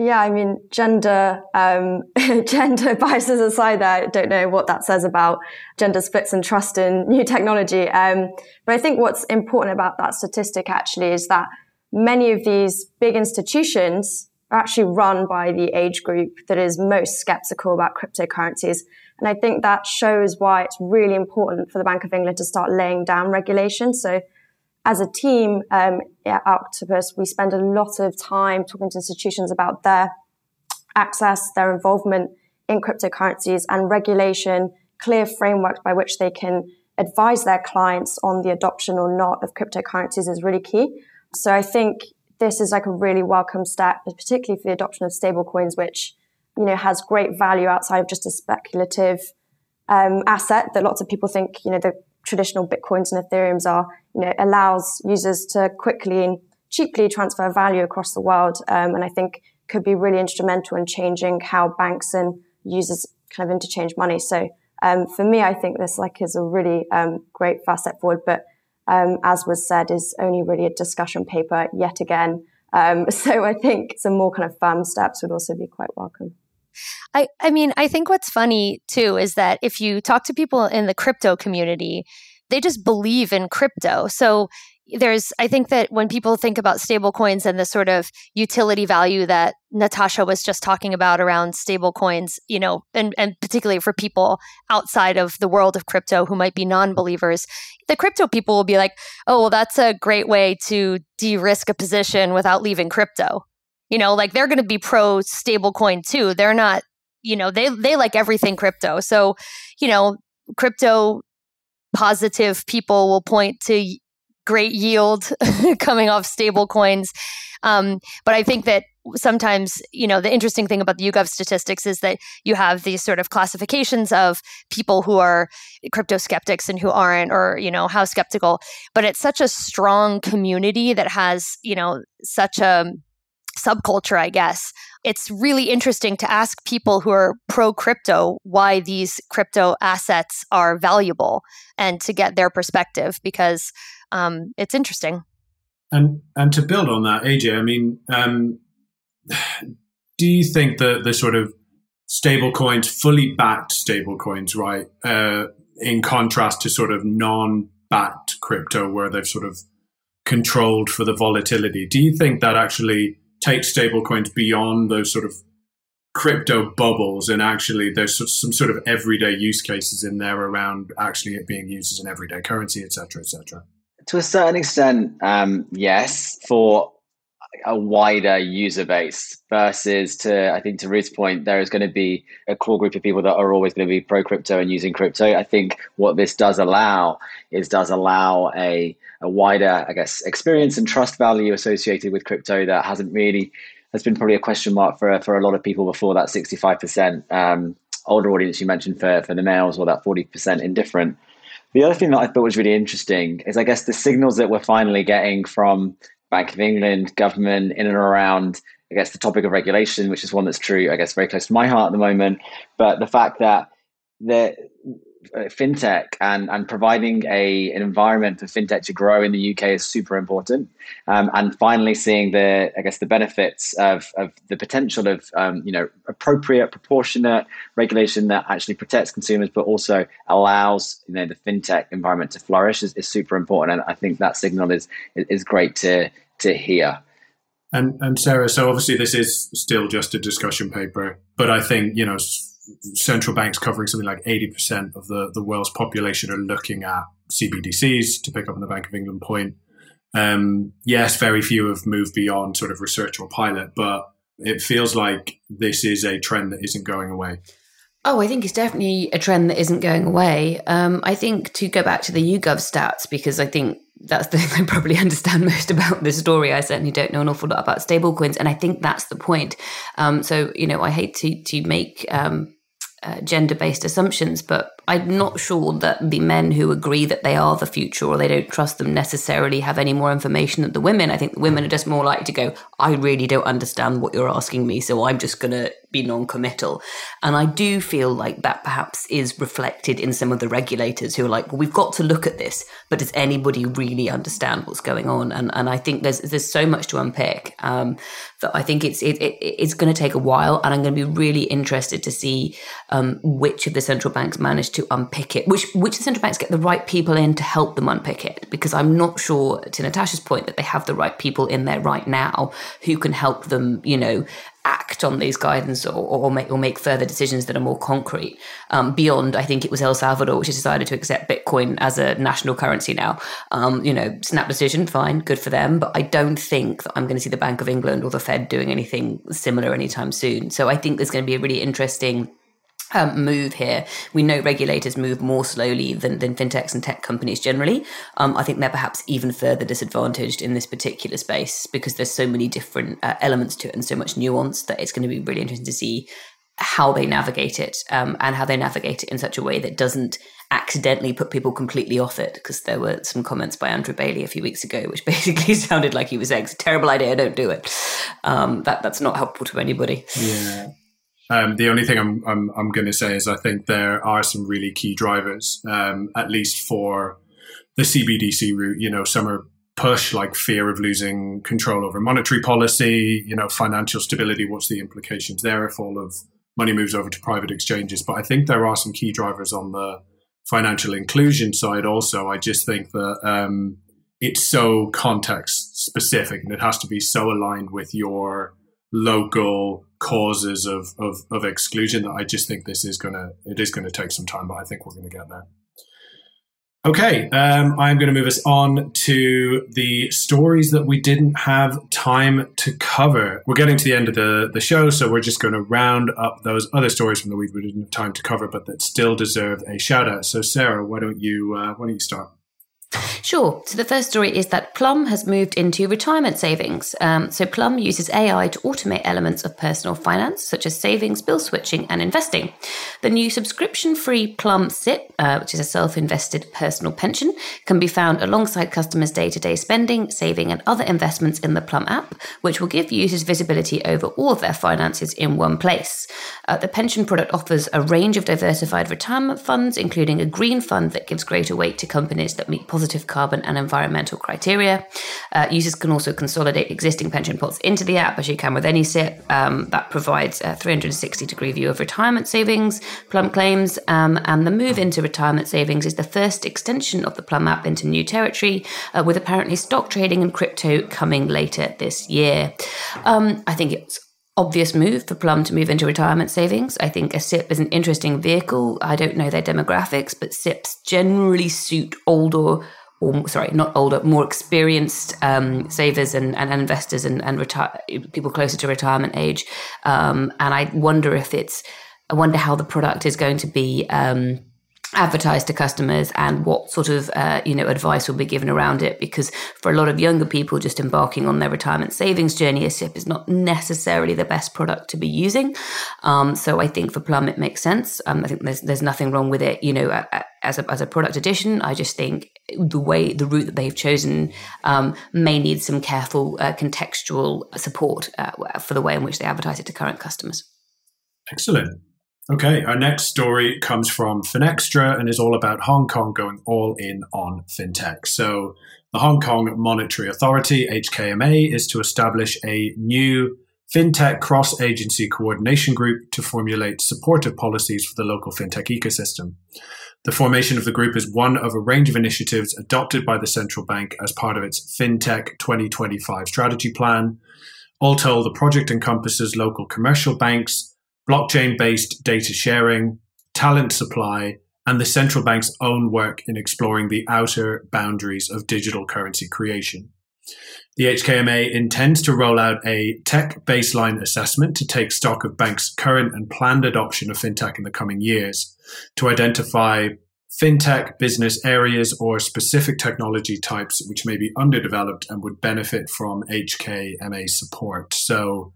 Yeah, I mean, gender um, gender biases aside, there, I don't know what that says about gender splits and trust in new technology. Um, but I think what's important about that statistic actually is that many of these big institutions are actually run by the age group that is most skeptical about cryptocurrencies. And I think that shows why it's really important for the Bank of England to start laying down regulation. So as a team um, at Octopus, we spend a lot of time talking to institutions about their access, their involvement in cryptocurrencies and regulation, clear frameworks by which they can advise their clients on the adoption or not of cryptocurrencies is really key. So I think this is like a really welcome step, particularly for the adoption of stablecoins, which you know has great value outside of just a speculative um, asset that lots of people think you know the traditional bitcoins and ethereums are you know allows users to quickly and cheaply transfer value across the world um, and i think could be really instrumental in changing how banks and users kind of interchange money so um, for me i think this like is a really um, great fast step forward but um, as was said is only really a discussion paper yet again Um, so I think some more kind of firm steps would also be quite welcome. I, I mean, I think what's funny too is that if you talk to people in the crypto community, they just believe in crypto. So there's i think that when people think about stable coins and the sort of utility value that natasha was just talking about around stable coins you know and, and particularly for people outside of the world of crypto who might be non-believers the crypto people will be like oh well that's a great way to de-risk a position without leaving crypto you know like they're going to be pro stablecoin too they're not you know they they like everything crypto so you know crypto positive people will point to great yield coming off stablecoins. Um, but I think that sometimes, you know, the interesting thing about the YouGov statistics is that you have these sort of classifications of people who are crypto skeptics and who aren't, or, you know, how skeptical. But it's such a strong community that has, you know, such a subculture, I guess. It's really interesting to ask people who are pro crypto why these crypto assets are valuable and to get their perspective because um, it's interesting. And and to build on that, AJ, I mean, um, do you think that the sort of stable coins, fully backed stable coins, right, uh, in contrast to sort of non backed crypto where they've sort of controlled for the volatility, do you think that actually takes stable coins beyond those sort of crypto bubbles and actually there's some sort of everyday use cases in there around actually it being used as an everyday currency, etc cetera, et cetera? To a certain extent, um, yes, for a wider user base versus to I think to Ruth's point, there is going to be a core group of people that are always going to be pro crypto and using crypto. I think what this does allow is does allow a a wider, I guess, experience and trust value associated with crypto that hasn't really has been probably a question mark for for a lot of people before that sixty five percent um, older audience you mentioned for for the males or that forty percent indifferent. The other thing that I thought was really interesting is, I guess, the signals that we're finally getting from Bank of England, government, in and around, I guess, the topic of regulation, which is one that's true, I guess, very close to my heart at the moment. But the fact that the uh, fintech and, and providing a an environment for fintech to grow in the UK is super important. Um, and finally, seeing the I guess the benefits of, of the potential of um, you know appropriate, proportionate regulation that actually protects consumers, but also allows you know the fintech environment to flourish is, is super important. And I think that signal is is great to to hear. And and Sarah, so obviously this is still just a discussion paper, but I think you know central banks covering something like 80% of the, the world's population are looking at CBDCs, to pick up on the Bank of England point. Um, yes, very few have moved beyond sort of research or pilot, but it feels like this is a trend that isn't going away. Oh, I think it's definitely a trend that isn't going away. Um, I think to go back to the YouGov stats, because I think that's the thing I probably understand most about this story. I certainly don't know an awful lot about stablecoins, and I think that's the point. Um, so, you know, I hate to to make um, uh, gender based assumptions, but I'm not sure that the men who agree that they are the future or they don't trust them necessarily have any more information than the women. I think the women are just more likely to go, I really don't understand what you're asking me, so I'm just going to be non committal. And I do feel like that perhaps is reflected in some of the regulators who are like, well, we've got to look at this, but does anybody really understand what's going on? And, and I think there's, there's so much to unpick um, that I think it's, it, it, it's going to take a while. And I'm going to be really interested to see um, which of the central banks manage to unpick it, which which the central banks get the right people in to help them unpick it, because I'm not sure, to Natasha's point, that they have the right people in there right now who can help them, you know, act on these guidance or, or make or make further decisions that are more concrete. Um, beyond, I think it was El Salvador which has decided to accept Bitcoin as a national currency now. Um, you know, snap decision, fine, good for them. But I don't think that I'm going to see the Bank of England or the Fed doing anything similar anytime soon. So I think there's going to be a really interesting um, move here. We know regulators move more slowly than, than fintechs and tech companies generally. Um, I think they're perhaps even further disadvantaged in this particular space because there's so many different uh, elements to it and so much nuance that it's going to be really interesting to see how they navigate it um, and how they navigate it in such a way that doesn't accidentally put people completely off it because there were some comments by Andrew Bailey a few weeks ago which basically sounded like he was saying it's a terrible idea don't do it um, that that's not helpful to anybody yeah um, the only thing I'm I'm, I'm going to say is I think there are some really key drivers, um, at least for the CBDC route. You know, some are push like fear of losing control over monetary policy, you know, financial stability. What's the implications there if all of money moves over to private exchanges? But I think there are some key drivers on the financial inclusion side also. I just think that um, it's so context specific and it has to be so aligned with your local causes of, of, of exclusion that I just think this is gonna it is gonna take some time, but I think we're gonna get there. Okay, um, I'm going to move us on to the stories that we didn't have time to cover. We're getting to the end of the, the show, so we're just going to round up those other stories from the week we didn't have time to cover, but that still deserve a shout out. So, Sarah, why don't you uh, why don't you start? Sure. So the first story is that Plum has moved into retirement savings. Um, so Plum uses AI to automate elements of personal finance, such as savings, bill switching, and investing. The new subscription-free Plum SIPP, uh, which is a self-invested personal pension, can be found alongside customers' day-to-day spending, saving, and other investments in the Plum app, which will give users visibility over all of their finances in one place. Uh, the pension product offers a range of diversified retirement funds, including a green fund that gives greater weight to companies that meet positive carbon and environmental criteria. Uh, users can also consolidate existing pension pots into the app, as you can with any SIPP. Um, that provides a 360 degree view of retirement savings, Plum claims, um, and the move into retirement savings is the first extension of the Plum app into new territory, uh, with apparently stock trading and crypto coming later this year. Um, I think it's obvious move for Plum to move into retirement savings. I think a SIPP is an interesting vehicle. I don't know their demographics, but SIPPs generally suit older or sorry, not older, more experienced um, savers and, and investors and, and retire, people closer to retirement age. Um, and I wonder if it's, I wonder how the product is going to be um, advertised to customers and what sort of uh, you know advice will be given around it because for a lot of younger people just embarking on their retirement savings journey a SIPP is not necessarily the best product to be using. Um, so i think for plum it makes sense. Um, i think there's there's nothing wrong with it you know as a, as a product addition. I just think the way the route that they've chosen um, may need some careful uh, contextual support uh, for the way in which they advertise it to current customers. Excellent Okay, our next story comes from Finextra and is all about Hong Kong going all in on fintech. So, the Hong Kong Monetary Authority, HKMA, is to establish a new fintech cross agency coordination group to formulate supportive policies for the local fintech ecosystem. The formation of the group is one of a range of initiatives adopted by the central bank as part of its FinTech 2025 strategy plan. All told, the project encompasses local commercial banks, blockchain based data sharing, talent supply, and the central bank's own work in exploring the outer boundaries of digital currency creation. The HKMA intends to roll out a tech baseline assessment to take stock of banks' current and planned adoption of fintech in the coming years, to identify fintech business areas or specific technology types which may be underdeveloped and would benefit from HKMA support. So,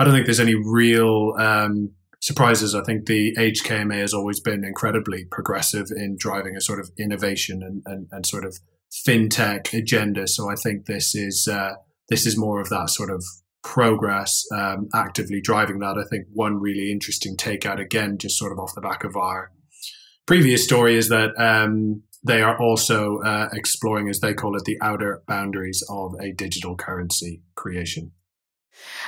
I don't think there's any real um, surprises. I think the HKMA has always been incredibly progressive in driving a sort of innovation and, and, and sort of fintech agenda. So I think this is uh, this is more of that sort of progress um, actively driving that. I think one really interesting takeout again, just sort of off the back of our previous story, is that um, they are also uh, exploring, as they call it, the outer boundaries of a digital currency creation.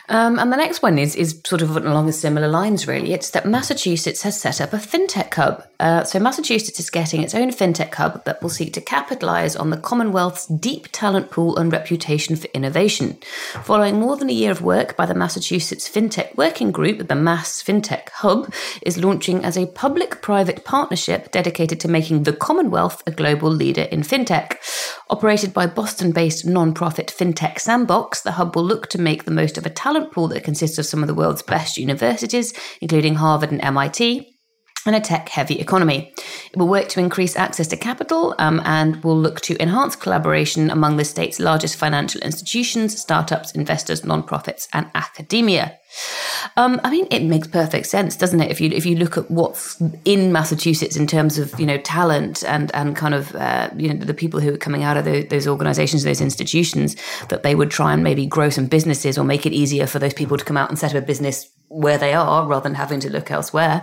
Um, and the next one is is sort of along the similar lines, really. It's that Massachusetts has set up a fintech hub. Uh, so Massachusetts is getting its own fintech hub that will seek to capitalize on the Commonwealth's deep talent pool and reputation for innovation. Following more than a year of work by the Massachusetts Fintech Working Group, the Mass Fintech Hub is launching as a public-private partnership dedicated to making the Commonwealth a global leader in fintech. Operated by Boston-based non-profit Fintech Sandbox, the hub will look to make the most of a talent pool that consists of some of the world's best universities, including Harvard and MIT, and a tech heavy economy. It will work to increase access to capital um, and will look to enhance collaboration among the state's largest financial institutions, startups, investors, nonprofits, and academia. Um, I mean, it makes perfect sense, doesn't it? If you if you look at what's in Massachusetts in terms of you know talent and and kind of uh, you know the people who are coming out of the, those organisations, those institutions, that they would try and maybe grow some businesses or make it easier for those people to come out and set up a business where they are rather than having to look elsewhere.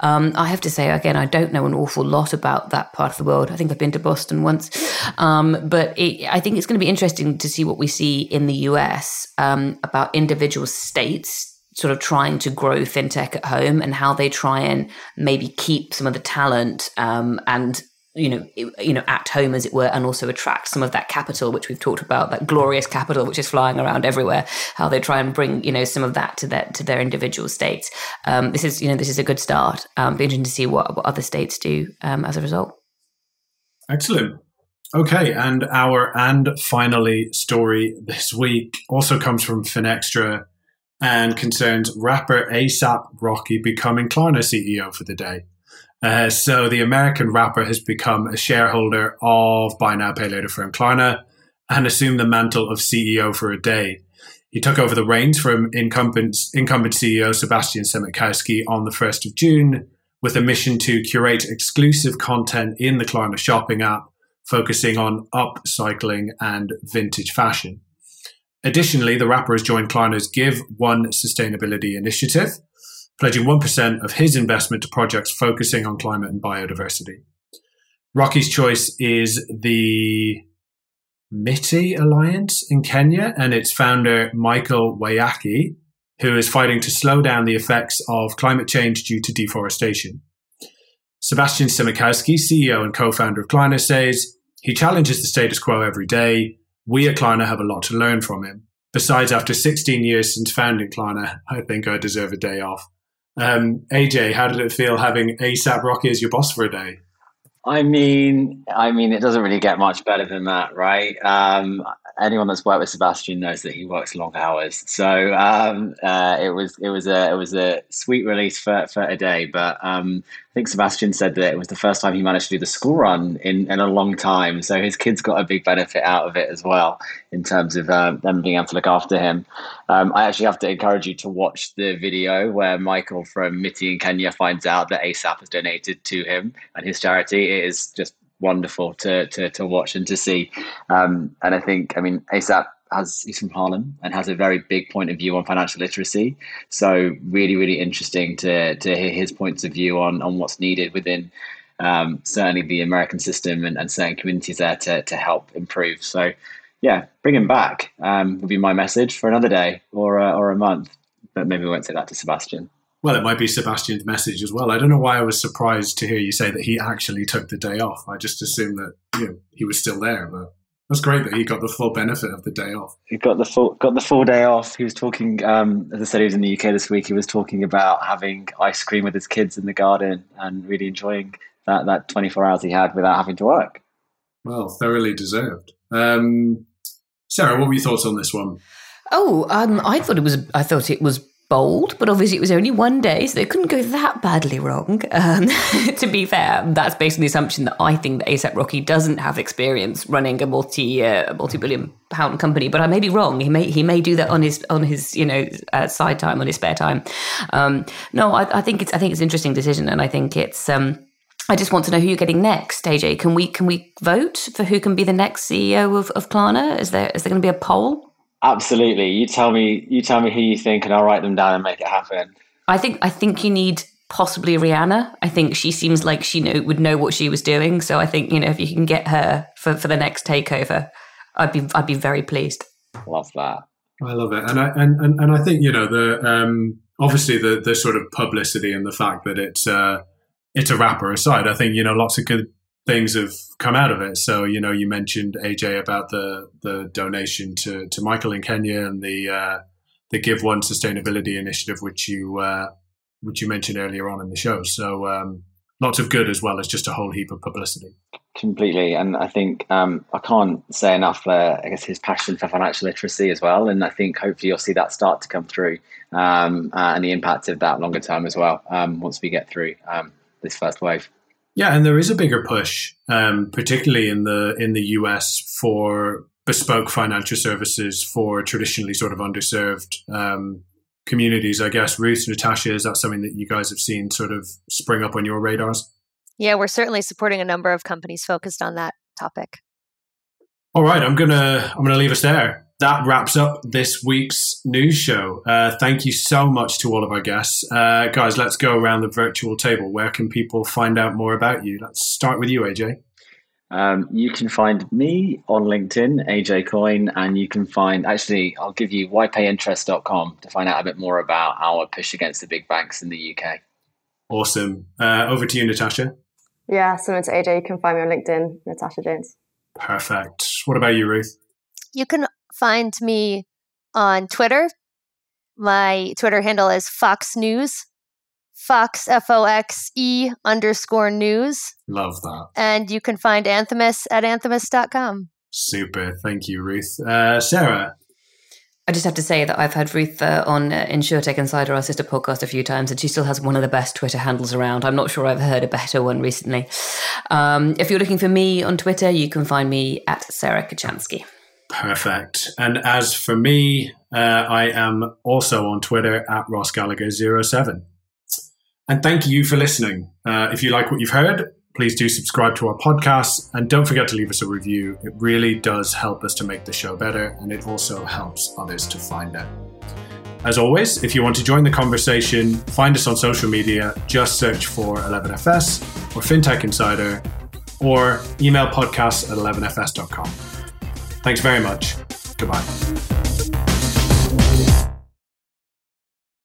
Um, I have to say, again, I don't know an awful lot about that part of the world. I think I've been to Boston once. Um, but it, I think it's going to be interesting to see what we see in the US um, about individual states sort of trying to grow fintech at home and how they try and maybe keep some of the talent um, and you know, you know, at home as it were, and also attract some of that capital, which we've talked about, that glorious capital which is flying around everywhere. How they try and bring, you know, some of that to their to their individual states. Um, this is, you know, this is a good start. Um, be interesting to see what what other states do um, as a result. Excellent. Okay, and our and finally story this week also comes from Finextra and concerns rapper ASAP Rocky becoming Klarna CEO for the day. Uh, so the American rapper has become a shareholder of buy now pay later firm Klarna and assumed the mantle of CEO for a day. He took over the reins from incumbent, incumbent CEO Sebastian Siemiatkowski on the 1st of June with a mission to curate exclusive content in the Klarna shopping app, focusing on upcycling and vintage fashion. Additionally, the rapper has joined Klarna's Give One sustainability initiative, pledging 1% of his investment to projects focusing on climate and biodiversity. Rocky's choice is the Miti Alliance in Kenya and its founder, Michael Wayaki, who is fighting to slow down the effects of climate change due to deforestation. Sebastian Siemiatkowski, CEO and co-founder of Kleiner, says he challenges the status quo every day. We at Klarna have a lot to learn from him. Besides, after 16 years since founding Klarna, I think I deserve a day off. Um, AJ, how did it feel having ASAP Rocky as your boss for a day? I mean, I mean, it doesn't really get much better than that, right? Um, anyone that's worked with Sebastian knows that he works long hours. So um, uh, it was it was a it was a sweet release for, for a day. But um, I think Sebastian said that it was the first time he managed to do the school run in, in a long time. So his kids got a big benefit out of it as well in terms of uh, them being able to look after him. Um, I actually have to encourage you to watch the video where Michael from Miti in Kenya finds out that ASAP has donated to him and his charity. It is just wonderful to to, to watch and to see. Um, and I think, I mean, ASAP has he's from Harlem and has a very big point of view on financial literacy. So really, really interesting to to hear his points of view on on what's needed within um, certainly the American system and, and certain communities there to to help improve. So yeah, bring him back um, would be my message for another day or uh, or a month. But maybe we won't say that to Sebastian. Well, it might be Sebastian's message as well. I don't know why I was surprised to hear you say that he actually took the day off. I just assumed that you know he was still there, but that's great that he got the full benefit of the day off. He got the full got the full day off. He was talking, um, as I said, he was in the UK this week. He was talking about having ice cream with his kids in the garden and really enjoying that that twenty four hours he had without having to work. Well, thoroughly deserved. Um, Sarah, what were your thoughts on this one? Oh, um, I thought it was. I thought it was bold, but obviously it was only one day, so it couldn't go that badly wrong. Um, to be fair, that's based on the assumption that I think that ASAP Rocky doesn't have experience running a multi uh, multi billion pound company, but I may be wrong. He may he may do that on his on his you know uh, side time on his spare time. Um, no, I, I, think it's I think it's an interesting decision, and I think it's. Um, I just want to know who you're getting next, AJ. Can we can we vote for who can be the next CEO of, of Klarna? Is there is there going to be a poll? Absolutely. You tell me. You tell me who you think, and I'll write them down and make it happen. I think. I think you need possibly Rihanna. I think she seems like she know, would know what she was doing. So I think you know if you can get her for, for the next takeover, I'd be I'd be very pleased. Love that. I love it, and I and, and, and I think you know the um, obviously the the sort of publicity and the fact that it's uh, it's a rapper aside. I think you know lots of good things have come out of it. So, you know, you mentioned AJ about the the donation to to Michael in Kenya and the uh, the Give One Sustainability Initiative, which you uh, which you mentioned earlier on in the show. So, um, lots of good as well as just a whole heap of publicity. Completely, and I think um, I can't say enough. Uh, I guess his passion for financial literacy as well, and I think hopefully you'll see that start to come through, um, uh, and the impact of that longer term as well. Um, once we get through um, this first wave. Yeah, and there is a bigger push, um, particularly in the in the US, for bespoke financial services for traditionally sort of underserved um, communities. I guess Ruth, Natasha, is that something that you guys have seen sort of spring up on your radars? Yeah, we're certainly supporting a number of companies focused on that topic. All right, I'm gonna I'm gonna leave us there. That wraps up this week's news show. Uh, thank you so much to all of our guests. Uh, guys, let's go around the virtual table. Where can people find out more about you? Let's start with you, AJ. Um, you can find me on LinkedIn, AJ Coyne, and you can find, actually, I'll give you ypayinterest.com to find out a bit more about our push against the big banks in the UK. Awesome. Uh, over to you, Natasha. Yeah, similar to AJ, you can find me on LinkedIn, Natasha Jones. Perfect. What about you, Ruth? You can find me on Twitter. My Twitter handle is Fox News. Fox F O X E underscore news. Love that. And you can find Anthemis at anthemis.com. Super. Thank you, Ruth. Uh, Sarah. I just have to say that I've had Ruth uh, on uh, InsurTech Insider, our sister podcast, a few times, and she still has one of the best Twitter handles around. I'm not sure I've heard a better one recently. Um, if you're looking for me on Twitter, you can find me at Sarah Kocianski. Perfect. And as for me, uh, I am also on Twitter at Ross Gallagher07. And thank you for listening. Uh, if you like what you've heard, please do subscribe to our podcast and don't forget to leave us a review. It really does help us to make the show better and it also helps others to find it. As always, if you want to join the conversation, find us on social media. Just search for 11FS or FinTech Insider or email podcasts at 11fs.com. Thanks very much. Goodbye.